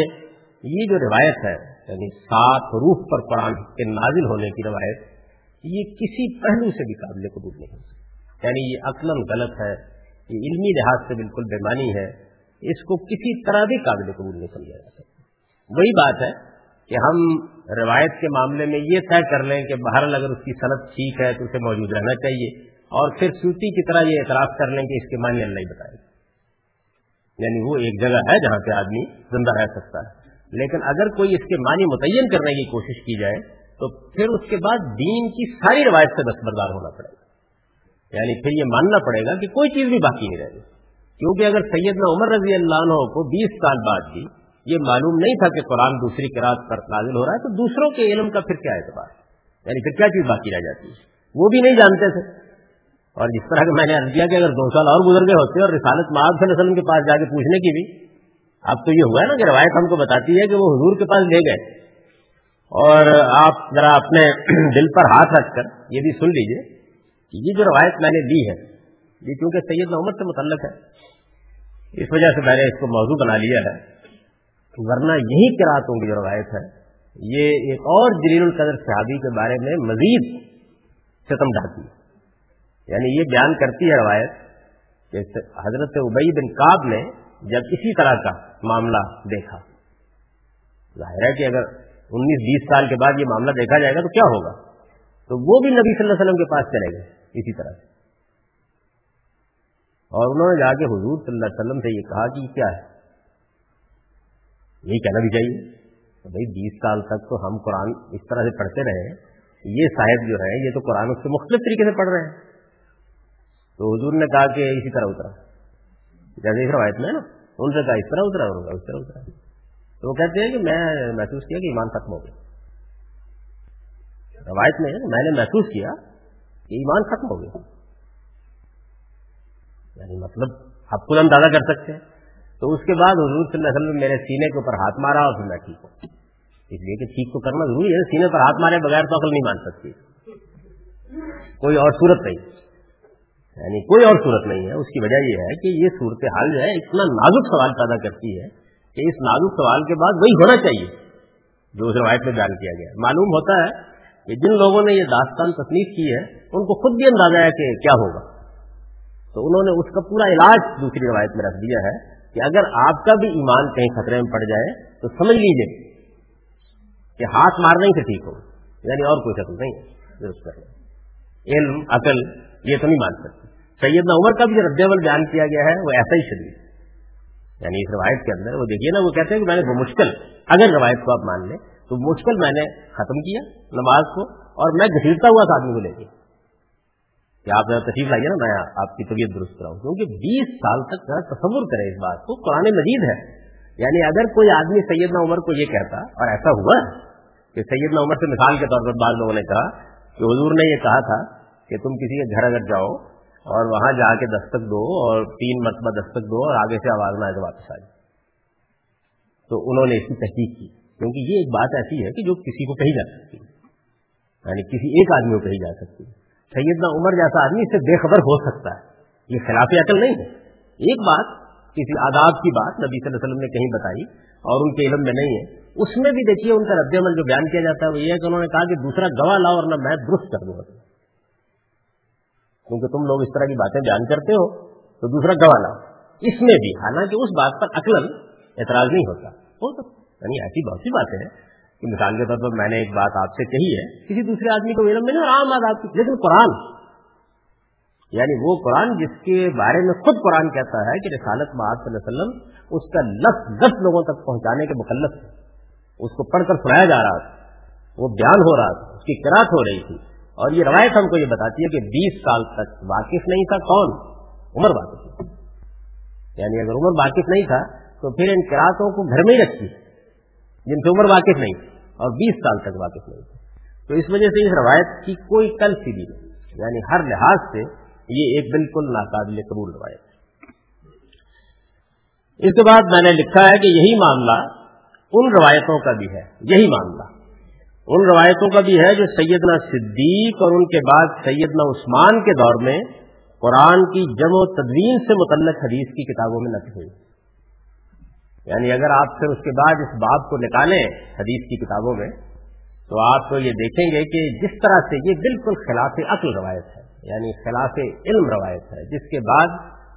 یہ جو روایت ہے یعنی سات روح پر قرآن کے نازل ہونے کی روایت، یہ کسی پہلو سے بھی قابل قبول نہیں ہو سکتی یعنی یہ عقل غلط ہے، یہ علمی لحاظ سے بالکل بےمانی ہے۔ اس کو کسی طرح بھی قابل قبول نہیں سمجھا جا سکتا۔ وہی بات ہے کہ ہم روایت کے معاملے میں یہ طے کر لیں کہ بہرحال اگر اس کی صنعت ٹھیک ہے تو اسے موجود رہنا چاہیے اور پھر سوتی کی طرح یہ اعتراف کر لیں کہ اس کے معنی اللہ ہی بتائے یعنی وہ ایک جگہ ہے جہاں پہ آدمی زندہ رہ سکتا ہے۔ لیکن اگر کوئی اس کے معنی متعین کرنے کی کوشش کی جائے تو پھر اس کے بعد دین کی ساری روایت سے دستبردار ہونا پڑے گا۔ یعنی پھر یہ ماننا پڑے گا کہ کوئی چیز بھی باقی نہیں رہے گی۔ کیونکہ اگر سیدنا عمر رضی اللہ عنہ کو بیس سال بعد بھی یہ معلوم نہیں تھا کہ قرآن دوسری قرآن پر نازل ہو رہا ہے، تو دوسروں کے علم کا پھر کیا اعتبار؟ یعنی پھر کیا چیز باقی رہ جاتی ہے؟ وہ بھی نہیں جانتے تھے۔ اور جس طرح کہ میں نے کیا کہ اگر دو سال اور گزر گئے ہوتے اور رسالت معاذ صلی اللہ علیہ وسلم کے پاس جا کے پوچھنے کی بھی، اب تو یہ ہوا ہے نا کہ روایت ہم کو بتاتی ہے کہ وہ حضور کے پاس لے گئے۔ اور آپ ذرا اپنے [clears throat] دل پر ہاتھ رکھ کر یہ بھی سن لیجیے کہ یہ جو روایت میں نے لی ہے، یہ کیونکہ سید محمد سے متعلق ہے۔ اس وجہ سے میں نے اس کو موضوع بنا لیا ہے۔ ورنہ یہی کراطوں کی جو روایت ہے، یہ ایک اور جلیل القدر صحابی کے بارے میں مزید ستم ڈھاتی ہے۔ یعنی یہ بیان کرتی ہے روایت کہ حضرت ابئی بن کاب نے جب اسی طرح کا معاملہ دیکھا۔ ظاہر ہے کہ اگر انیس بیس سال کے بعد یہ معاملہ دیکھا جائے گا تو کیا ہوگا؟ تو وہ بھی نبی صلی اللہ علیہ وسلم کے پاس چلے گئے اسی طرح سے۔ اور انہوں نے جا کے حضور صلی اللہ علیہ وسلم سے یہ کہا کہ کیا ہے؟ یہی کہنا بھی چاہیے کہ بھائی بیس سال تک تو ہم قرآن اس طرح سے پڑھتے رہے یہ صاحب جو ہے یہ تو قرآن اس سے مختلف طریقے سے پڑھ رہے ہیں۔ تو حضور نے کہا کہ اسی طرح اترا۔ جیسے اس روایت میں نا، ان سے کہا اس طرح اترا ہوگا اس طرح اترا۔ تو وہ کہتے ہیں کہ میں محسوس کیا کہ ایمان ختم ہو گیا۔ روایت میں میں نے محسوس کیا کہ ایمان ختم ہو گیا۔ یعنی مطلب آپ خود اندازہ کر سکتے ہیں۔ تو اس کے بعد حضور صلی اللہ علیہ وسلم میرے سینے کے اوپر ہاتھ مارا اور پھر میں ٹھیک ہوں اس لیے کہ ٹھیک تو کرنا ضروری ہے، سینے پر ہاتھ مارے بغیر تو عقل نہیں مان سکتی۔ کوئی اور صورت نہیں۔ یعنی کوئی اور صورت نہیں ہے۔ اس کی وجہ یہ ہے کہ یہ صورت حال جو ہے، اتنا نازک سوال پیدا کرتی ہے کہ اس نازک سوال کے بعد وہی ہونا چاہیے۔ جو اس روایت میں بیان کیا گیا۔ معلوم ہوتا ہے کہ جن لوگوں نے یہ داستان تصنیف کی ہے، ان کو خود بھی اندازہ ہے کہ کیا ہوگا۔ تو انہوں نے اس کا پورا علاج دوسری روایت میں رکھ دیا ہے۔ کہ اگر آپ کا بھی ایمان کہیں خطرے میں پڑ جائے تو سمجھ لیجیے کہ ہاتھ مارنے سے ٹھیک ہو یعنی اور کوئی شکل نہیں ہے، درست کرنا علم، عقل، یہ تو نہیں مان سکتی سیدنا عمر کا بھی جو رد بیان کیا گیا ہے، وہ ایسا ہی شدید یعنی اس روایت کے اندر وہ دیکھیے نا، وہ کہتے ہیں کہ میں نے وہ مشکل، اگر روایت کو آپ مان لیں تو مشکل میں نے ختم کیا نماز کو اور میں گھسیٹتا ہوا اس آدمی کو لے کے۔ کہ آپ تشریف لائیے نا، میں آپ کی طبیعت درست کراؤں۔ کیونکہ بیس سال تک تصور کرے اس بات کو، قرآن مجید ہے۔ یعنی اگر کوئی آدمی سیدنا عمر کو یہ کہتا، اور ایسا ہوا کہ سیدنا عمر سے مثال کے طور پر بعض لوگوں نے کہا کہ حضور نے یہ کہا تھا کہ تم کسی کے گھر اگر جاؤ اور وہاں جا کے دستک دو اور تین مرتبہ دستک دو اور آگے سے آواز نہ آئے واپس آ جائے تو انہوں نے اس کی تحقیق کی۔ کیونکہ یہ ایک بات ایسی ہے کہ جو کسی کو کہی جا سکتی ہے یعنی کسی ایک آدمی کو کہی جا سکتی ہے۔ سیدنا عمر جیسا آدمی اس سے بے خبر ہو سکتا ہے۔ یہ خلاف عقل نہیں ہے۔ ایک بات کسی آداب کی بات نبی صلی اللہ علیہ وسلم نے کہیں بتائی اور ان کے علم میں نہیں ہے۔ اس میں بھی دیکھیے ان کا رد عمل جو بیان کیا جاتا ہے، وہ یہ ہے کہ انہوں نے کہا کہ دوسرا گواہ لاؤ اور نہ میں درست کر دوں۔ گا کیونکہ تم لوگ اس طرح کی باتیں بیان کرتے ہو، تو دوسرا گواہ لاؤ۔ اس میں بھی، حالانکہ اس بات پر عقل اعتراض نہیں ہوتا۔ ہو تو یعنی ایسی بہت سی باتیں ہیں۔ کہ مثال کے طور پر میں نے ایک بات آپ سے کہی ہے، کسی دوسرے آدمی کو علم میں نہیں عام بات آپ کی، لیکن قرآن۔ یعنی وہ قرآن جس کے بارے میں خود قرآن کہتا ہے کہ رسالت صلی اللہ علیہ وسلم اس کا لفظ دس لوگوں تک پہنچانے کے مکلف ہے اس کو پڑھ کر سنایا جا رہا تھا، وہ بیان ہو رہا تھا، اس کی کراط ہو رہی تھی۔ اور یہ روایت ہم کو یہ بتاتی ہے کہ بیس سال تک واقف نہیں تھا کون؟ عمر واقف۔ یعنی اگر عمر واقف نہیں تھا، تو پھر ان کراطوں کو گھر میں ہی رکھتی۔ جن سے عمر واقف نہیں، اور بیس سال تک واقف نہیں۔ تو اس وجہ سے اس روایت کی کوئی کل سی بھی نہیں۔ یعنی ہر لحاظ سے یہ ایک بالکل ناقابل قبول روایت ہے۔ اس کے بعد میں نے لکھا ہے کہ یہی معاملہ ان روایتوں کا بھی ہے، یہی معاملہ۔ ان روایتوں کا بھی ہے جو سیدنا صدیق اور ان کے بعد سیدنا عثمان کے دور میں قرآن کی جم و تدوین سے متعلق حدیث کی کتابوں میں نقل ہوئی۔ یعنی اگر آپ پھر اس کے بعد اس باب کو نکالیں حدیث کی کتابوں میں، تو آپ تو یہ دیکھیں گے کہ جس طرح سے یہ بالکل خلاف عقل روایت ہے یعنی خلاف علم روایت ہے۔ جس کے بعد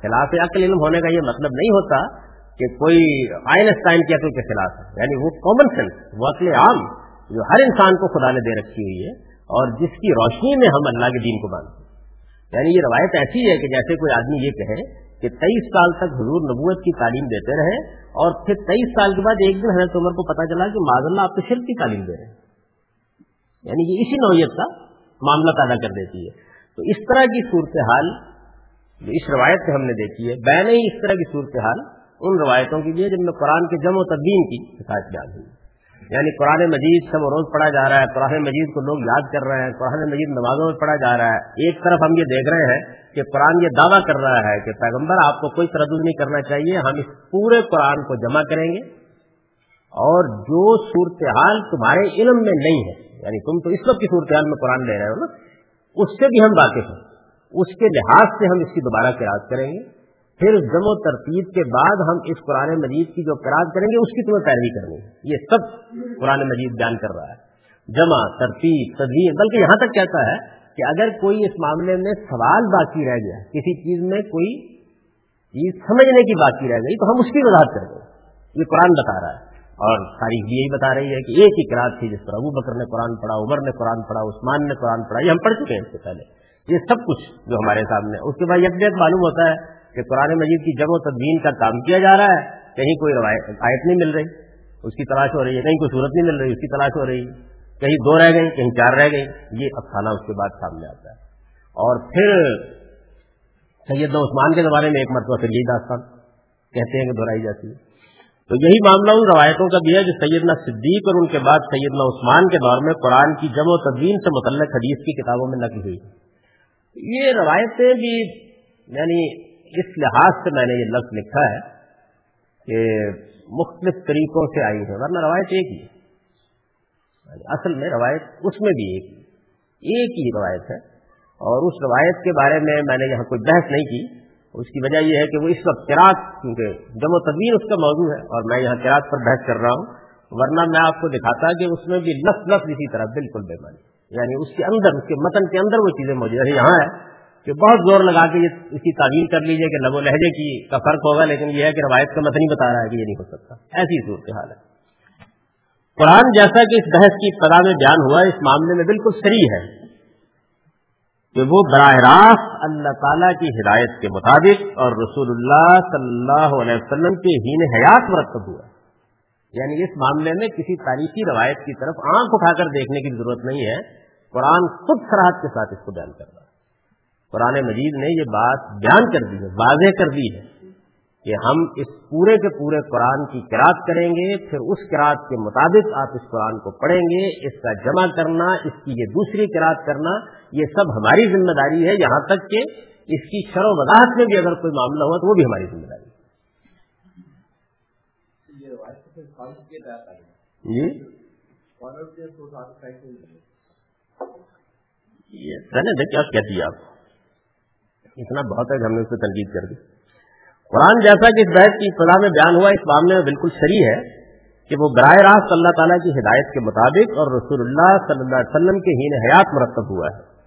خلاف عقل علم ہونے کا یہ مطلب نہیں ہوتا کہ کوئی آئنسٹائن کی عقل کے خلاف ہے۔ یعنی وہ کامن سینس وہ عقل عام جو ہر انسان کو خدا نے دے رکھی ہوئی ہے اور جس کی روشنی میں ہم اللہ کے دین کو مانتے ہیں۔ یعنی یہ روایت ایسی ہے کہ جیسے کوئی آدمی یہ کہے کہ تیئیس سال تک حضور نبوت کی تعلیم دیتے رہے اور پھر تیئیس سال کے بعد ایک دن حضرت عمر کو پتا چلا کہ معذ اللہ آپ کو شرک کی تعلیم دے رہے ہیں۔ یعنی یہ اسی نوعیت کا معاملہ پیدا کر دیتی ہے۔ تو اس طرح کی صورتحال جو اس روایت سے ہم نے دیکھی ہے، بین ہی اس طرح کی صورتحال ان روایتوں کی بھی ہے جن میں قرآن کے جم و تدبین کی شکایت بیان ہوئی۔ یعنی قرآن مجید سب روز پڑھا جا رہا ہے، قرآن مجید کو لوگ یاد کر رہے ہیں، قرآن مجید نمازوں میں پڑھا جا رہا ہے۔ ایک طرف ہم یہ دیکھ رہے ہیں کہ قرآن یہ دعویٰ کر رہا ہے کہ پیغمبر آپ کو کوئی تردد نہیں کرنا چاہیے، ہم اس پورے قرآن کو جمع کریں گے۔ اور جو صورتحال تمہارے علم میں نہیں ہے یعنی تم تو اس وقت کی صورتحال میں قرآن لے رہے ہو نا، اس سے بھی ہم واقف ہیں۔ اس کے لحاظ سے ہم اس کی دوبارہ قرآد کریں گے۔ پھر جم و ترتیب کے بعد ہم اس قرآن مجید کی جو قرآد کریں گے، اس کی تمہیں پیروی کرنی ہے۔ یہ سب قرآن مجید بیان کر رہا ہے۔ جمع، ترتیب تدبیر بلکہ یہاں تک کہتا ہے کہ اگر کوئی اس معاملے میں سوال باقی رہ گیا، کسی چیز میں کوئی چیز سمجھنے کی باقی رہ گئی، تو ہم اس کی وضاحت کر دیں یہ قرآن بتا رہا ہے۔ اور تاریخ بھی یہی بتا رہی ہے کہ ایک ہی قرآن تھی جس پر ابو بکر نے قرآن پڑھا، عمر نے قرآن پڑھا، عثمان نے قرآن پڑھا، یہ ہم پڑھ چکے ہیں اس سے پہلے۔ یہ سب کچھ جو ہمارے سامنے اس کے بعد یک معلوم ہوتا ہے کہ قرآن مجید کی جب و تدبین کا کام کیا جا رہا ہے، کہیں کوئی روایت آیت نہیں مل رہی۔ اس کی تلاش ہو رہی ہے، کہیں کوئی صورت نہیں مل رہی، اس کی تلاش ہو رہی ہے۔ کہیں دو رہ گئی کہیں چار رہ گئی یہ افسانہ اس کے بعد سامنے آتا ہے۔ اور پھر سید عثمان کے زمانے میں ایک مرتبہ پھر یہی داستان کہتے ہیں کہ دہرائی جاتی ہے۔ تو یہی معاملہ ان روایتوں کا بھی ہے جو سیدنا صدیق اور ان کے بعد سیدنا عثمان کے دور میں قرآن کی جم و تدبین سے متعلق حدیث کی کتابوں میں نقل ہوئی۔ یہ روایتیں بھی یعنی اس لحاظ سے میں نے یہ لفظ لکھا ہے کہ مختلف طریقوں سے آئی ہے، ورنہ روایت ایک ہی یعنی اصل میں روایت اس میں بھی ایک ہی ایک ہی روایت ہے۔ اور اس روایت کے بارے میں میں نے یہاں کوئی بحث نہیں کی۔ اس کی وجہ یہ ہے کہ وہ اس وقت کراط کیونکہ جم و تدبیر اس کا موضوع ہے اور میں یہاں کراط پر بحث کر رہا ہوں۔ ورنہ میں آپ کو دکھاتا کہ اس میں بھی لفظ لفظ اسی طرح بالکل بے مانی یعنی اس کے اندر، اس کے متن کے اندر وہ چیزیں موجود ہیں، یہاں ہے۔ کہ بہت زور لگا کے اس کی تعویل کر لیجیے کہ لب و لہجے کی کا فرق ہوگا، لیکن یہ ہے کہ روایت کا متن ہی بتا رہا ہے کہ یہ نہیں ہو سکتا۔ ایسی صورتحال ہے۔ قرآن جیسا کہ اس بحث کی ابتدا میں بیان ہوا، اس معاملے میں بالکل سری ہے کہ وہ براہ راست اللہ تعالی کی ہدایت کے مطابق اور رسول اللہ صلی اللہ علیہ وسلم کے ہین حیات مرتب ہوا۔ یعنی اس معاملے میں کسی تاریخی روایت کی طرف آنکھ اٹھا کر دیکھنے کی ضرورت نہیں ہے۔ قرآن خود سراہد کے ساتھ اس کو بیان کر رہا قرآن مجید نے یہ بات بیان کر دی ہے واضح کر دی ہے کہ ہم اس پورے کے پورے قرآن کی کراط کریں گے پھر اس کراط کے مطابق آپ اس قرآن کو پڑھیں گے اس کا جمع کرنا اس کی یہ دوسری کراط کرنا یہ سب ہماری ذمہ داری ہے یہاں تک کہ اس کی شر و وضاحت میں بھی اگر کوئی معاملہ ہوا تو وہ بھی ہماری ذمہ داری ہے۔ جی؟ کیا کہتی آپ؟ اتنا بہت ہے کہ ہم نے اس پہ تنقید کر دی۔ قرآن جیسا کہ اس بحث کی ابتدا میں بیان ہوا، اس معاملے میں بالکل صحیح ہے کہ وہ براہ راست اللہ تعالیٰ کی ہدایت کے مطابق اور رسول اللہ صلی اللہ علیہ وسلم کے ہین حیات مرتب ہوا ہے۔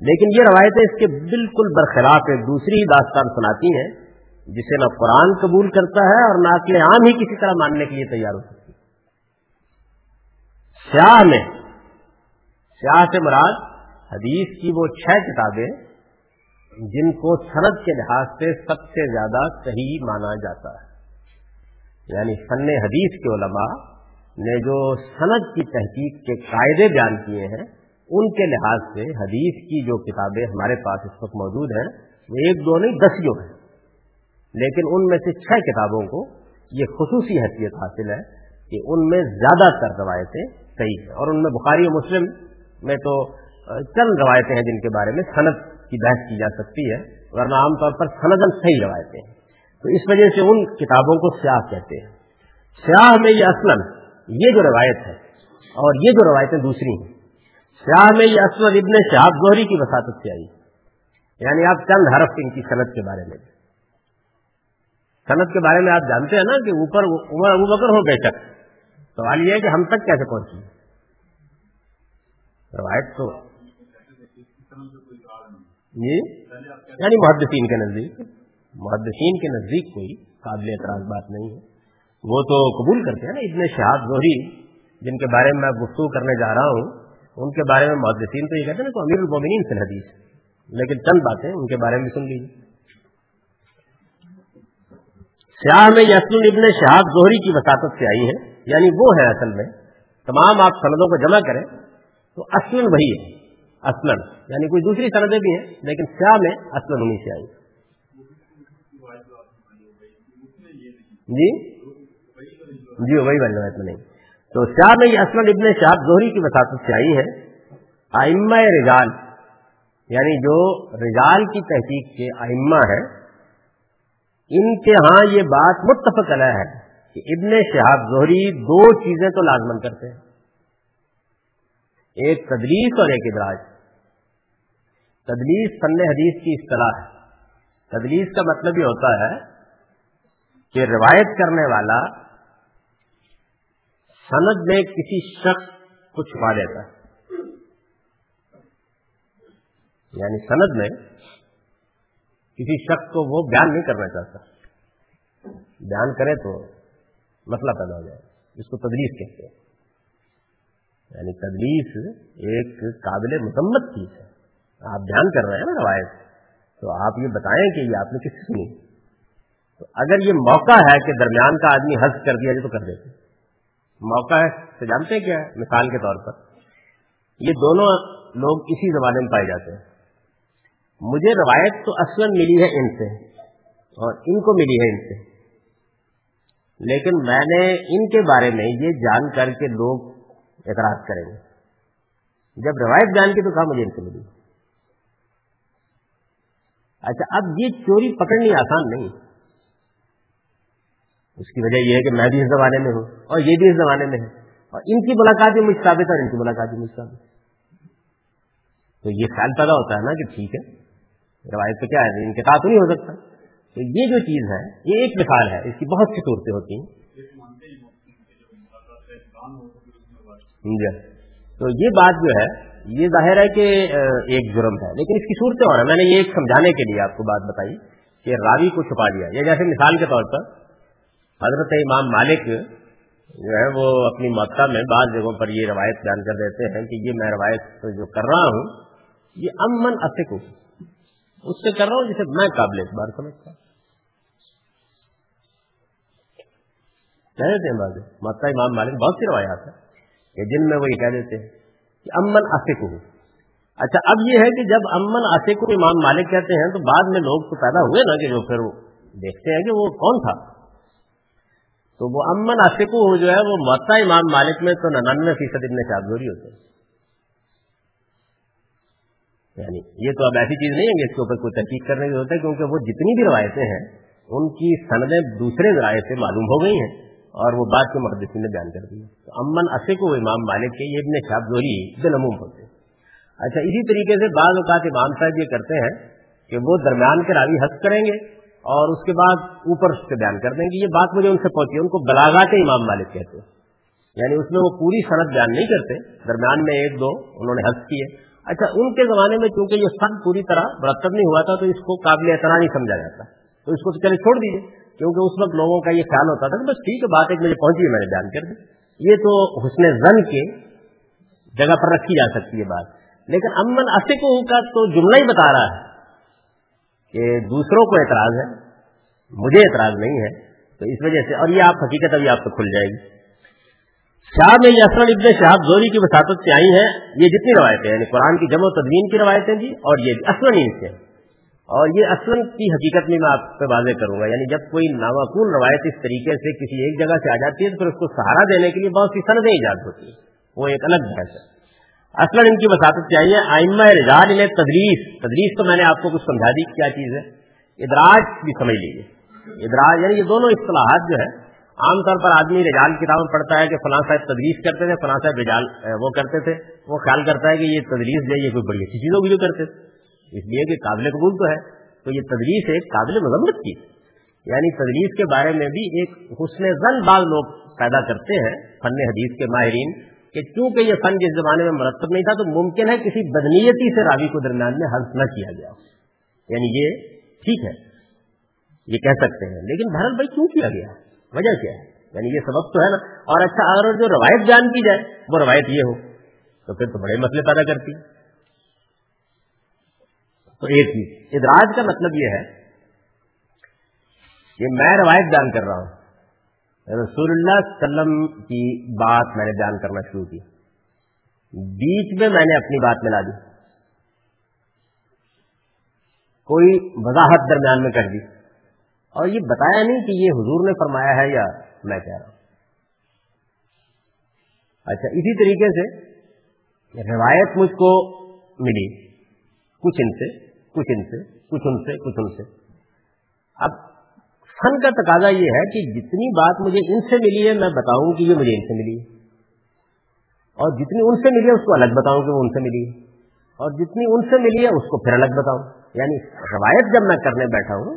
لیکن یہ روایتیں اس کے بالکل برخلاف ایک دوسری داستان سناتی ہیں، جسے نہ قرآن قبول کرتا ہے اور نہ اکلے عام ہی کسی طرح ماننے کے لیے تیار ہو سکتی۔ سیاہ میں سیاہ سے مراد حدیث کی وہ چھ کتابیں جن کو سند کے لحاظ سے سب سے زیادہ صحیح مانا جاتا ہے۔ یعنی فن حدیث کے علماء نے جو سند کی تحقیق کے قاعدے بیان کیے ہیں، ان کے لحاظ سے حدیث کی جو کتابیں ہمارے پاس اس وقت موجود ہیں، وہ ایک دو نہیں، دسیوں ہیں۔ لیکن ان میں سے چھ کتابوں کو یہ خصوصی حیثیت حاصل ہے کہ ان میں زیادہ تر روایتیں صحیح ہیں۔ اور ان میں بخاری و مسلم میں تو چند روایتیں ہیں جن کے بارے میں صنعت کی بحث کی جا سکتی ہے، ورنہ عام طور پر سندن صحیح روایتیں ہیں۔ تو اس وجہ سے ان کتابوں کو سیاہ کہتے ہیں۔ سیاہ میں یہ اصل یہ جو روایت ہے اور یہ جو روایتیں دوسری ہیں۔ سیاہ میں یہ اصل ابن شہاب گوہری کی وساطت سے آئی۔ یعنی آپ چند حرف ان کی صنعت کے بارے میں۔ صنعت کے بارے میں آپ جانتے ہیں نا کہ اوپر عمر ابو بکر ہو بے شک سوال یہ ہے کہ ہم تک کیسے پہنچی؟ روایت تو یہ یعنی محدثین کے نزدیک، محدثین کے نزدیک کوئی قابل اعتراض بات نہیں ہے۔ وہ تو قبول کرتے ہیں نا اتنے شہاد زہری، جن کے بارے میں میں گفتگو کرنے جا رہا ہوں، ان کے بارے میں محدثین تو یہ کہتے ہیں نا تو امیر المومنین سے حدیث لیکن چند باتیں ان کے بارے میں سن لیجیے سیاح میں یسن ابن شہاب زہری کی وساطت سے آئی ہے یعنی وہ ہے اصل میں۔ تمام آپ سندوں کو جمع کریں، تو اصل وہی ہے۔ اصلاً یعنی کوئی دوسری سندیں بھی ہیں، لیکن سیاہ میں اصلاً انہیں سے آئی جی؟ جی وہی والی روایت میں نہیں۔ تو سیاہ میں یہ اصلاً ابن شہاب زہری کی وساطت سے آئی ہے۔ آئمہ رجال یعنی جو رجال کی تحقیق کے آئمہ ہے ان کے ہاں یہ بات متفق علیہ ہے کہ ابن شہاب زہری دو چیزیں تو لازمن کرتے ہیں۔ ایک تدلیس اور ایک ادراج۔ تدلیس فن حدیث کی اصطلاح ہے۔ تدلیس کا مطلب یہ ہوتا ہے کہ روایت کرنے والا سند میں کسی شخص کو چھپا دیتا ہے۔ یعنی سند میں کسی شخص کو وہ بیان نہیں کرنا چاہتا۔ بیان کرے تو مسئلہ پیدا ہو جائے۔ اس کو تدلیس کہتے ہیں۔ یعنی تدلیس ایک قابل مسمت چیز ہے۔ آپ بیان کر رہے ہیں نا روایت۔ تو آپ یہ بتائیں کہ یہ آپ نے کس سنی؟ تو اگر یہ موقع ہے کہ درمیان کا آدمی حض کر دیا جائے تو کر دیتے۔ موقع ہے، تو جانتے کیا ہے؟ مثال کے طور پر۔ یہ دونوں لوگ اسی زمانے میں پائے جاتے ہیں۔ مجھے روایت تو اصل ملی ہے ان سے، اور ان کو ملی ہے ان سے۔ لیکن میں نے ان کے بارے میں یہ جان کر کے لوگ اعتراض کریں گے۔ جب روایت جان کے تو کہا مجھے ان سے ملی۔ اچھا اب یہ چوری پکڑنی آسان نہیں۔ اس کی وجہ یہ ہے کہ میں بھی اس زمانے میں ہوں اور یہ بھی اس زمانے میں ہے اور ان کی ملاقات بھی مجھ ثابت اور ان کی ملاقات بھی مجھ ثابت تو یہ خیال پیدا ہوتا ہے نا کہ ٹھیک ہے، روایت تو کیا ہے؟ انقطاع تو نہیں ہو سکتا۔ تو یہ جو چیز ہے، یہ ایک مثال ہے۔ اس کی بہت سی صورتیں ہوتی ہیں۔ جی۔ تو یہ بات جو ہے، یہ ظاہر ہے کہ ایک جرم ہے۔ لیکن اس کی صورتیں اور میں نے یہ ایک سمجھانے کے لیے آپ کو بات بتائی کہ راوی کو چھپا دیا یہ جیسے مثال کے طور پر حضرت امام مالک جو ہے، وہ اپنی مکہ میں بعض جگہوں پر یہ روایت بیان کر دیتے ہیں کہ یہ میں روایت جو کر رہا ہوں، یہ امن افک اس سے کر رہا ہوں جسے میں قابل اعتبار سمجھتا ہوں۔ کہہ دیتے ہیں بازو امام مالک، بہت سی روایات ہیں۔ کہ جن میں وہ یہ کہہ دیتے ہیں کہ امن آصق ہوں۔ اچھا اب یہ ہے کہ جب امن آصق امام مالک کہتے ہیں، تو بعد میں لوگ تو پیدا ہوئے نا کہ جو پھر دیکھتے ہیں کہ وہ کون تھا۔ تو وہ امن آصق جو ہے، وہ متا امام مالک میں تو ننانوے فیصد ابن شاہدوری ہوتے ہیں۔ یعنی یہ تو اب ایسی چیز نہیں ہے کہ اس کے اوپر کوئی تحقیق کرنے کی ضرورت ہے کیونکہ وہ جتنی بھی روایتیں ہیں، ان کی سندیں دوسرے ذرائع سے معلوم ہو گئی ہیں۔ اور وہ بات کے محدثین نے بیان کر دی۔ تو امن اصے کو امام مالک کے، یہ ابن شاپ زوری بنموم ہوتے ہیں۔ اچھا اسی طریقے سے بعض اوقات امام صاحب یہ کرتے ہیں کہ وہ درمیان کے راوی حق کریں گے اور اس کے بعد اوپر سے بیان کر دیں گے۔ یہ بات مجھے ان سے پہنچی ان کو بلاغات امام مالک کہتے ہیں۔ یعنی اس میں وہ پوری صنعت بیان نہیں کرتے، درمیان میں ایک دو انہوں نے حق کیے۔ اچھا ان کے زمانے میں چونکہ یہ سب پوری طرح مرتب نہیں ہوا تھا، تو اس کو قابل اعتنا نہیں سمجھا جاتا۔ تو اس کو تو چلے چھوڑ دیجیے کیونکہ اس وقت لوگوں کا یہ خیال ہوتا تھا کہ بس ٹھیک ہے، بات ایک مجھے پہنچی میں نے بیان کر دی۔ یہ تو حسن زن کے جگہ پر رکھی جا سکتی ہے بات۔ لیکن امن اصق کا تو جملہ ہی بتا رہا ہے کہ دوسروں کو اعتراض ہے، مجھے اعتراض نہیں ہے، تو اس وجہ سے، اور یہ آپ حقیقت ابھی آپ کو کھل جائے گی۔ شاہ میں یہ ابن شہاب زوری کی وساطت سے آئی ہیں، یہ جتنی روایتیں یعنی قرآن کی جمع و تدوین کی روایتیں جی اور یہ اصل سے اور یہ اصل کی حقیقت میں میں آپ پہ واضح کروں گا یعنی جب کوئی نامعقول روایت اس طریقے سے کسی ایک جگہ سے آ جاتی ہے تو پھر اس کو سہارا دینے کے لیے بہت سی سندیں ایجاد ہوتی ہیں۔ وہ ایک الگ بحث ہے۔ اصل ان کی وساطت سے آئی ہے؟ آئمہ رجال انہیں تدریس تدریس تو میں نے آپ کو کچھ سمجھا دی کیا چیز ہے۔ ادراج بھی سمجھ لیجیے ادراج یعنی یہ دونوں اصطلاحات جو ہے عام طور پر آدمی رجال کتابیں پڑھتا ہے کہ فلاں صاحب تدریس کرتے تھے، فلاں صاحب رجال وہ کرتے تھے۔ وہ خیال کرتا ہے کہ یہ تدریس جو یہ کوئی بڑی اچھی چیزوں کی جو کرتے تھے۔ اس لیے کہ قابل قبول تو ہے۔ تو یہ تدریس ایک قابل مذمت کی۔ یعنی تدریس کے بارے میں بھی ایک حسن زن بعض لوگ پیدا کرتے ہیں فن حدیث کے ماہرین کہ چونکہ یہ فن جس زمانے میں مرتب نہیں تھا تو ممکن ہے کسی بدنیتی سے راوی کو درمیان میں حل نہ کیا گیا یعنی یہ ٹھیک ہے۔ یہ کہہ سکتے ہیں۔ لیکن بھارت بھائی کیوں کیا گیا؟ وجہ کیا ہے؟ یعنی یہ سبب تو ہے نا۔ اور اچھا اگر جو روایت بیان کی جائے، وہ روایت یہ ہو۔ تو پھر تو بڑے مسئلے پیدا کرتی۔ تو ایک چیز۔ ادراج کا مطلب یہ ہے کہ میں روایت بیان کر رہا ہوں۔ رسول اللہ علیہ وسلم کی بات میں نے بیان کرنا شروع کی۔ بیچ میں میں نے اپنی بات ملا دی۔ کوئی وضاحت درمیان میں کر دی۔ اور یہ بتایا نہیں کہ یہ حضور نے فرمایا ہے یا میں کہہ رہا ہوں۔ اچھا اسی طریقے سے روایت مجھ کو ملی۔ کچھ ان سے۔ کچھ ان سے، کچھ ان سے، کچھ ان سے۔ اب فن کا تقاضا یہ ہے کہ جتنی بات مجھے ان سے ملی ہے، میں بتاؤں کہ یہ مجھے ان سے ملی ہے۔ اور جتنی ان سے ملی ہے، اس کو الگ بتاؤں کہ وہ ان سے ملی ہے۔ اور جتنی ان سے ملی ہے، اس کو پھر الگ بتاؤں۔ یعنی روایت جب میں کرنے بیٹھا ہوں،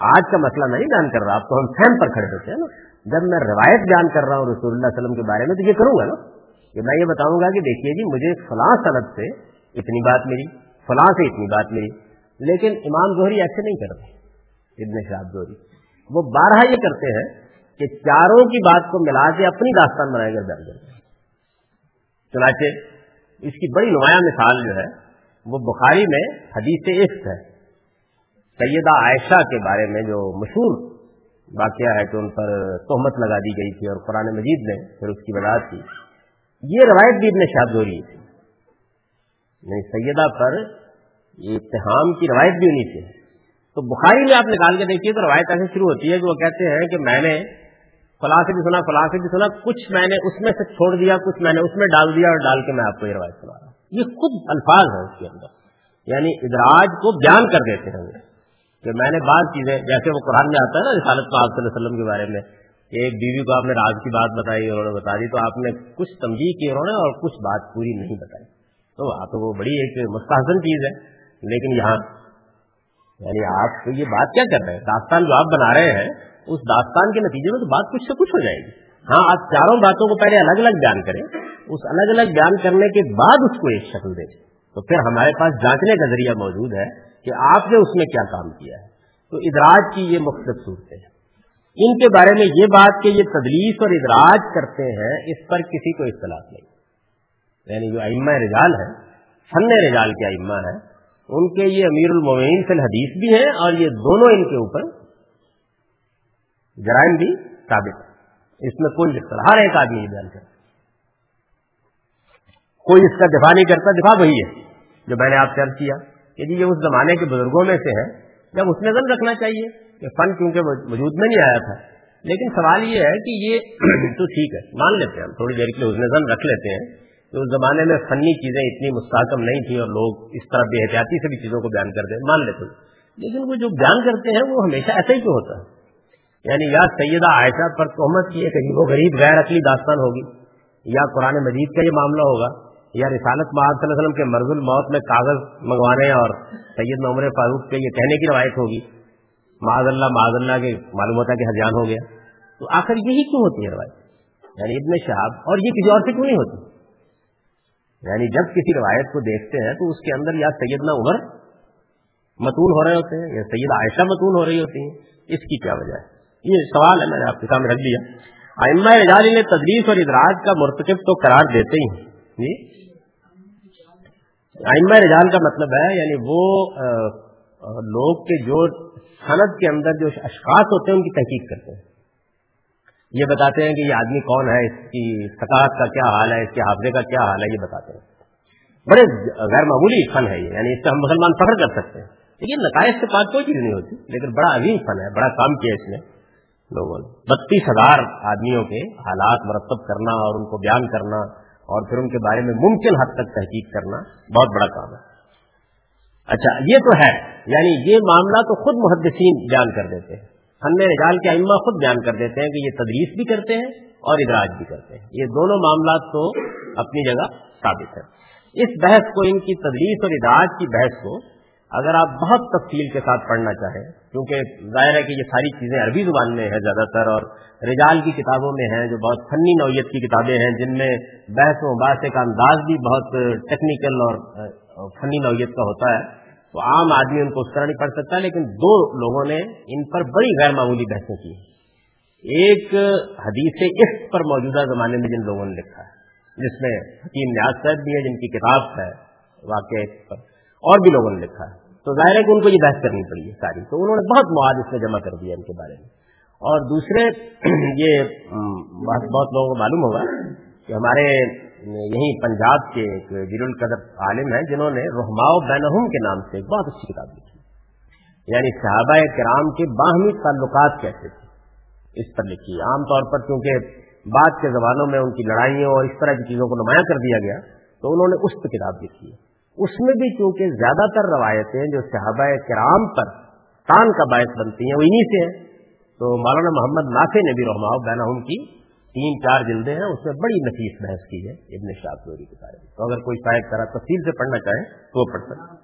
آج کا مسئلہ نہیں بیان کر رہا، آپ تو ہم فہم پر کھڑے ہوتے ہیں نا۔ جب میں روایت بیان کر رہا ہوں رسول اللہ علیہ وسلم کے بارے میں، تو یہ کروں گا نا کہ میں یہ بتاؤں گا کہ دیکھیے جی مجھے فلاں صنعت سے اتنی بات ملی۔ فلاں سے اتنی بات ملی۔ لیکن امام زہری ایسے نہیں کرتے، ابن شہاب زہری۔ وہ بارہ یہ کرتے ہیں کہ چاروں کی بات کو ملا کے اپنی داستان بنائے کر درج چنانچہ اس کی بڑی نمایاں مثال جو ہے، وہ بخاری میں حدیث عشق ہے۔ سیدہ عائشہ کے بارے میں جو مشہور واقعہ ہے کہ ان پر تہمت لگا دی گئی تھی اور قرآن مجید نے پھر اس کی وضاحت کی یہ روایت بھی ابن شاد ہو تھی۔ یعنی سیدہ پر یہ اتحام کی روایت بھی ہونی تھی تو بخاری میں آپ نکال کے دیکھیے تو روایت ایسے شروع ہوتی ہے کہ وہ کہتے ہیں کہ میں نے فلاں سے بھی سنا فلاں سے بھی سنا، کچھ میں نے اس میں سے چھوڑ دیا، کچھ میں نے اس میں ڈال دیا اور ڈال کے میں آپ کو یہ روایت سنا رہا ہوں یہ خود الفاظ ہیں اس کے اندر۔ یعنی ادراج کو بیان کر دیتے ہیں۔ کہ میں نے بعض چیزیں، جیسے وہ قرآن میں آتا ہے نا، رسالت میں آپ صلی اللہ علیہ وسلم کے بارے میں ایک بیوی کو آپ نے راز کی بات بتائی، انہوں نے بتا دی، تو آپ نے کچھ تمجیح کی انہوں نے اور کچھ بات پوری نہیں بتائی۔ تو آپ وہ بڑی ایک مستحسن چیز ہے۔ لیکن یہاں یعنی آپ یہ بات کیا کر رہے ہیں؟ داستان جو آپ بنا رہے ہیں، اس داستان کے نتیجے میں تو بات کچھ سے کچھ ہو جائے گی۔ ہاں آپ چاروں باتوں کو پہلے الگ الگ بیان کریں، اس الگ الگ بیان کرنے کے بعد اس کو ایک شکل دیں۔ تو پھر ہمارے پاس جانچنے کا ذریعہ موجود ہے کہ آپ نے اس میں کیا کام کیا ہے۔ تو ادراج کی یہ مختلف صورتیں ہیں۔ ان کے بارے میں یہ بات کہ یہ تدلیس اور ادراج کرتے ہیں، اس پر کسی کو اختلاف نہیں۔ یعنی جو ائمہ رجال ہے فن رجال کے ائمہ ہے ان کے یہ امیر المومین فی الحدیث بھی ہیں اور یہ دونوں ان کے اوپر جرائم بھی ثابت ہے اس میں کوئی اختلاف ہر ایک آدمی بیان کرتا کوئی اس کا دفاع نہیں کرتا، دفاع وہی ہے جو میں نے آپ سے کیا کہ جی یہ اس زمانے کے بزرگوں میں سے ہے جب اس نظر رکھنا چاہیے کہ فن کیونکہ وجود میں نہیں آیا تھا۔ لیکن سوال یہ ہے کہ یہ [clears throat] تو ٹھیک ہے، مان لیتے ہیں ہم، تھوڑی دیر کے لیے نظر رکھ لیتے ہیں۔ کہ اس زمانے میں فنی چیزیں اتنی مستحکم نہیں تھی اور لوگ اس طرح بے احتیاطی سے بھی چیزوں کو بیان کرتے مان لیتے ہیں۔ لیکن وہ جو بیان کرتے ہیں وہ ہمیشہ ایسا ہی کیوں ہوتا ہے؟ یعنی یا سیدہ عائشہ پر تہمت کی ایک عجیب و غریب غیر اصلی داستان ہوگی، یا قرآن مجید کا یہ معاملہ ہوگا، یا رسالت محمد صلی اللہ علیہ وسلم کے مرض الموت میں کاغذ منگوانے اور سید عمر فاروق کے یہ کہنے کی روایت ہوگی۔ معذ اللہ معذ اللہ کے معلوم ہوتا کہ ہرجان ہو گیا۔ تو آخر یہی کیوں ہوتی ہے روایت؟ یعنی ابن شہاب اور یہ کسی اور سے کیوں نہیں ہوتی؟ یعنی جب کسی روایت کو دیکھتے ہیں تو اس کے اندر یا سیدنا عمر متون ہو رہے ہوتے ہیں یا سید عائشہ متون ہو رہی ہوتی ہیں، اس کی کیا وجہ ہے؟ یہ سوال ہے، میں نے آپ کے سامنے رکھ دیا۔ آئمہ رجال نے تدریس اور ادراج کا مرتکب تو قرار دیتے ہی جی؟ آئمہ رجال کا مطلب ہے یعنی وہ لوگ کے جو صنعت کے اندر جو اشخاص ہوتے ہیں، ان کی تحقیق کرتے ہیں۔ یہ بتاتے ہیں کہ یہ آدمی کون ہے، اس کی ثقافت کا کیا حال ہے، اس کے حافظے کا کیا حال ہے، یہ بتاتے ہیں۔ بڑے غیر معمولی فن ہے یہ یعنی اس سے ہم مسلمان فخر کر سکتے ہیں۔ لیکن نتائج سے پاس کوئی چیز نہیں ہوتی، لیکن بڑا عظیم فن ہے، بڑا کام کیا اس نے۔ لوگوں نے بتیس ہزار آدمیوں کے حالات مرتب کرنا اور ان کو بیان کرنا اور پھر ان کے بارے میں ممکن حد تک تحقیق کرنا بہت بڑا کام ہے۔ اچھا یہ تو ہے یعنی یہ معاملہ تو خود محدثین بیان کر دیتے ہیں۔ فن رجال کے ائمہ خود بیان کر دیتے ہیں کہ یہ تدریس بھی کرتے ہیں اور ادراج بھی کرتے ہیں۔ یہ دونوں معاملات تو اپنی جگہ ثابت ہے اس بحث کو، ان کی تدریس اور ادراج کی بحث کو اگر آپ بہت تفصیل کے ساتھ پڑھنا چاہیں، کیونکہ ظاہر ہے کہ یہ ساری چیزیں عربی زبان میں ہیں زیادہ تر اور رجال کی کتابوں میں ہیں جو بہت فنی نوعیت کی کتابیں ہیں، جن میں بحث و مباحثے کا انداز بھی بہت ٹیکنیکل اور فنی نوعیت کا ہوتا ہے۔ تو عام آدمی ان کو اس طرح نہیں پڑھ سکتا، لیکن دو لوگوں نے ان پر بڑی غیر معمولی بحثیں کی۔ ایک حدیث اس پر موجودہ زمانے میں جن لوگوں نے لکھا ہے، جس میں حکیم نیاز صاحب بھی ہے جن کی کتاب ہے واقع پر اور بھی لوگوں نے لکھا ہے۔ تو ظاہر ہے کہ ان کو یہ بحث کرنی پڑی ہے ساری۔ تو انہوں نے بہت مواد اس میں جمع کر دیا ان کے بارے میں۔ اور دوسرے، یہ بہت لوگوں کو معلوم ہوگا کہ ہمارے یہیں پنجاب کے ایک جیر القدر عالم ہیں جنہوں نے رحماؤ بینہم کے نام سے ایک بہت اچھی کتاب لکھی یعنی صحابہ کرام کے باہمی تعلقات کیسے تھے؟ اس پر لکھی۔ عام طور پر چونکہ بعد کے زمانوں میں ان کی لڑائیوں اور اس طرح کی چیزوں کو نمایاں کر دیا گیا، تو انہوں نے اس پہ کتاب لکھی ہے۔ اس میں بھی چونکہ زیادہ تر روایتیں جو صحابہ کرام پر تان کا باعث بنتی ہیں، وہ انہیں سے ہیں۔ تو مولانا محمد نافع نے بھی رحما بینا کی تین چار جلدیں ہیں، اس میں بڑی نفیس بحث کی ہے ابن شاہ چوری کے بارے میں تو اگر کوئی شاید طرح تفصیل سے پڑھنا چاہے تو وہ پڑھ سکتے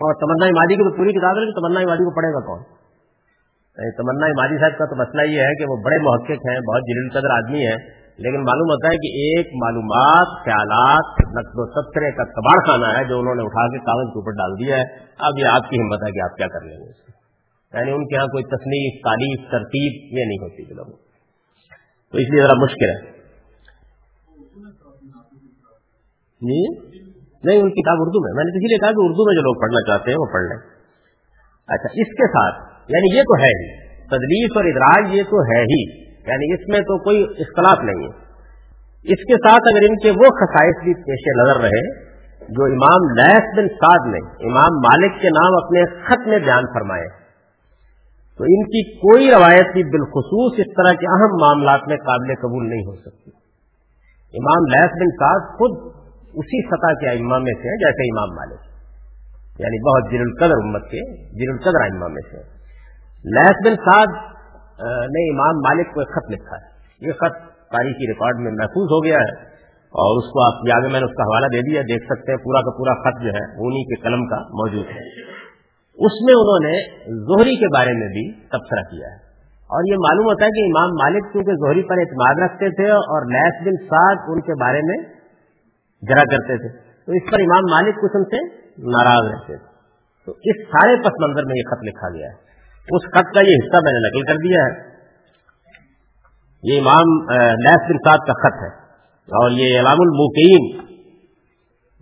اور تمنا مادی کی تو پوری کتاب ہے تمنا مادی کو پڑھے گا کون؟ یعنی تمنا مادی صاحب کا تو مسئلہ یہ ہے کہ وہ بڑے محقق ہیں، بہت جلیل قدر آدمی ہے لیکن معلوم ہوتا ہے کہ ایک معلومات، خیالات، نقد و سترے کا تباہ خانہ ہے جو انہوں نے اٹھا کے کاغذ کے اوپر ڈال دیا ہے۔ اب یہ آپ کی ہمت ہے کہ آپ کیا کر لیں گے اس یعنی ان کے یہاں کوئی تصنیف، تعلیف، ترتیب یہ نہیں ہوتی۔ لوگوں تو اس لیے ذرا مشکل ہے۔ جی؟ نہیں، ان کی کتاب اردو میں میں نے اسی لیے کہا کہ اردو میں جو لوگ پڑھنا چاہتے ہیں وہ پڑھ لیں۔ اچھا اس کے ساتھ یعنی یہ تو ہے ہی۔ تدلیس اور ادراج یہ تو ہے ہی۔ یعنی اس میں تو کوئی اختلاف نہیں ہے۔ اس کے ساتھ اگر ان کے وہ خصائص بھی پیش نظر رہے، جو امام لیس بن سعد نے، امام مالک کے نام اپنے خط میں بیان فرمائے تو ان کی کوئی روایت بھی بالخصوص اس طرح کے اہم معاملات میں قابل قبول نہیں ہو سکتی۔ امام لیس بن سعد خود اسی سطح کے ائمہ میں سے ہیں جیسے امام مالک۔ یعنی بہت جن القدر امت کے جن القدر ائمہ میں سے لیس بن سعد نے امام مالک کو ایک خط لکھا ہے۔ یہ خط تاریخی ریکارڈ میں محفوظ ہو گیا ہے اور اس کو آپ آگے میں نے اس کا حوالہ دے دیا، دیکھ سکتے ہیں، پورا کا پورا خط جو ہے انہیں کے قلم کا موجود ہے۔ اس میں انہوں نے زہری کے بارے میں بھی تبصرہ کیا ہے۔ اور یہ معلوم ہوتا ہے کہ امام مالک کیونکہ زہری پر اعتماد رکھتے تھے اور لیس بن سعد ان کے بارے میں جرا کرتے تھے۔ تو اس پر امام مالک کچھ ان سے ناراض رہتے تھے۔ تو اس سارے پس منظر میں یہ خط لکھا گیا ہے۔ اس خط کا یہ حصہ میں نے نقل کر دیا ہے۔ یہ امام لیس بن سعد کا خط ہے۔ اور یہ علام الموقین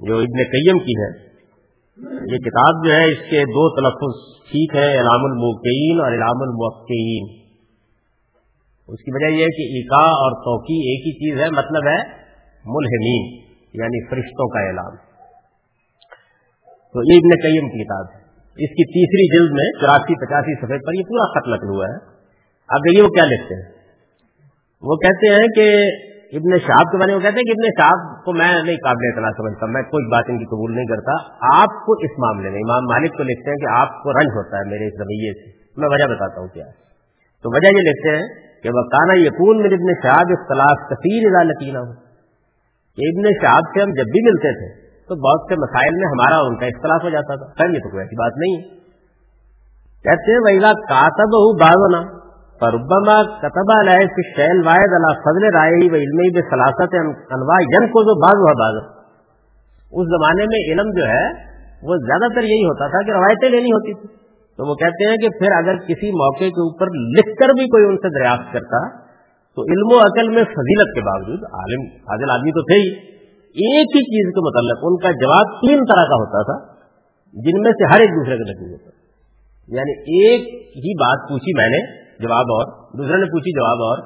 جو ابن قیم کی ہے۔ یہ کتاب جو ہے، اس کے دو تلفظ ٹھیک ہے، علام الموقین اور علام الموقین اس کی وجہ یہ ہے کہ ایکا اور توقی ایک ہی چیز ہے مطلب ہے ملحمین یعنی فرشتوں کا اعلان۔ تو یہ ابن قیم کی کتاب ہے۔ اس کی تیسری جلد میں چوراسی پچاسی سفید پر یہ پورا خط لکھ ہوا ہے۔ اب دیکھیے وہ کیا لکھتے ہیں؟ وہ کہتے ہیں کہ ابن شہاب کے بارے میں کہتے ہیں کہ ابن شہاب کو میں نہیں قابل اطلاع سمجھتا، میں کوئی بات ان کی قبول نہیں کرتا۔ آپ کو اس معاملے میں، امام مالک کو لکھتے ہیں کہ آپ کو رنج ہوتا ہے میرے اس رویے سے۔ میں وجہ بتاتا ہوں کیا۔ تو وجہ یہ لکھتے ہیں کہ وہ کانا یقون میرے ابن شہاب اختلاف کثیر ادا لکینا ہو کہ ابن شہاب سے ہم جب بھی ملتے تھے، تو بہت سے مسائل میں ہمارا ان کا اختلاف ہو جاتا تھا۔ خیر، یہ تو کوئی ایسی بات نہیں۔ ہے کہتے ہیں وہی کاتب ہوں بازونا فربما کتب علیہ فی شیل واحد علی فضل رائے و علم بسلاست انواع ین کو جو بعض ہوا بعض اس زمانے میں علم جو ہے، وہ زیادہ تر یہی ہوتا تھا کہ روایتیں لینی ہوتی تھی تو وہ کہتے ہیں کہ پھر اگر کسی موقع کے اوپر لکھ کر بھی کوئی ان سے دریافت کرتا، تو علم و عقل میں فضیلت کے باوجود عالم عادل آدمی تو تھے ہی۔ ایک ہی چیز کے متعلق ان کا جواب تین طرح کا ہوتا تھا، جن میں سے ہر ایک دوسرے کے لگی ہوتا یعنی ایک ہی بات پوچھی میں نے جواب اور، دوسرے نے پوچھی جواب اور۔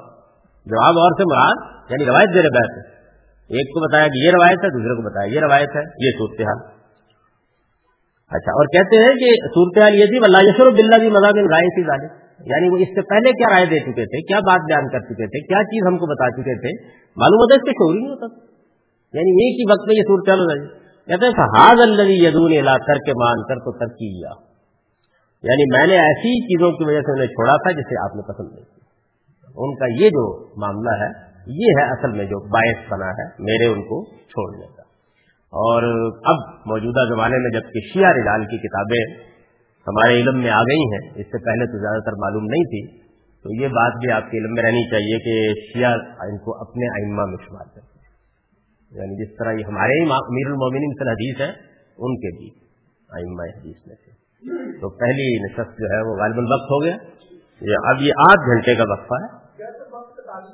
جواب اور سے مراد یعنی روایت زیر بحث۔ ہے ایک کو بتایا کہ یہ روایت ہے، دوسرے کو بتایا یہ روایت ہے، یہ صورتحال۔ اچھا اور کہتے ہیں کہ صورتحال یہ تھی اللہ یشور بلّہ بھی مذہب رائے تھی ظالم یعنی وہ اس سے پہلے کیا رائے دے چکے تھے، کیا بات بیان کر چکے تھے، کیا چیز ہم کو بتا چکے تھے۔ معلوم ہوتا ہے اس کے شور ہی نہیں ہوتا۔ یعنی ایک ہی وقت میں یہ صورتحال ہو جائے۔ کہتے ہیں فہاد اللہ یدون لا کر کے مان کر تو ترکیب یعنی میں نے ایسی چیزوں کی وجہ سے انہیں چھوڑا تھا جسے آپ نے پسند نہیں کیا۔ ان کا یہ جو معاملہ ہے، یہ ہے اصل میں جو باعث بنا ہے میرے ان کو چھوڑنے کا۔ اور اب موجودہ زمانے میں جبکہ شیعہ رجال کی کتابیں ہمارے علم میں آ گئی ہیں، اس سے پہلے تو زیادہ تر معلوم نہیں تھی، تو یہ بات بھی آپ کے علم میں رہنی چاہیے کہ شیعہ ان کو اپنے ائمہ میں شمار کرتے ہیں۔ یعنی جس طرح یہ ہمارے ہی امیر المومن حدیث ہے ان کے بھی ائمہ حدیث میں سے۔ تو پہلی نشست جو ہے وہ غالب الوقت ہو گیا۔ اب یہ آٹھ گھنٹے کا وقفہ ہے۔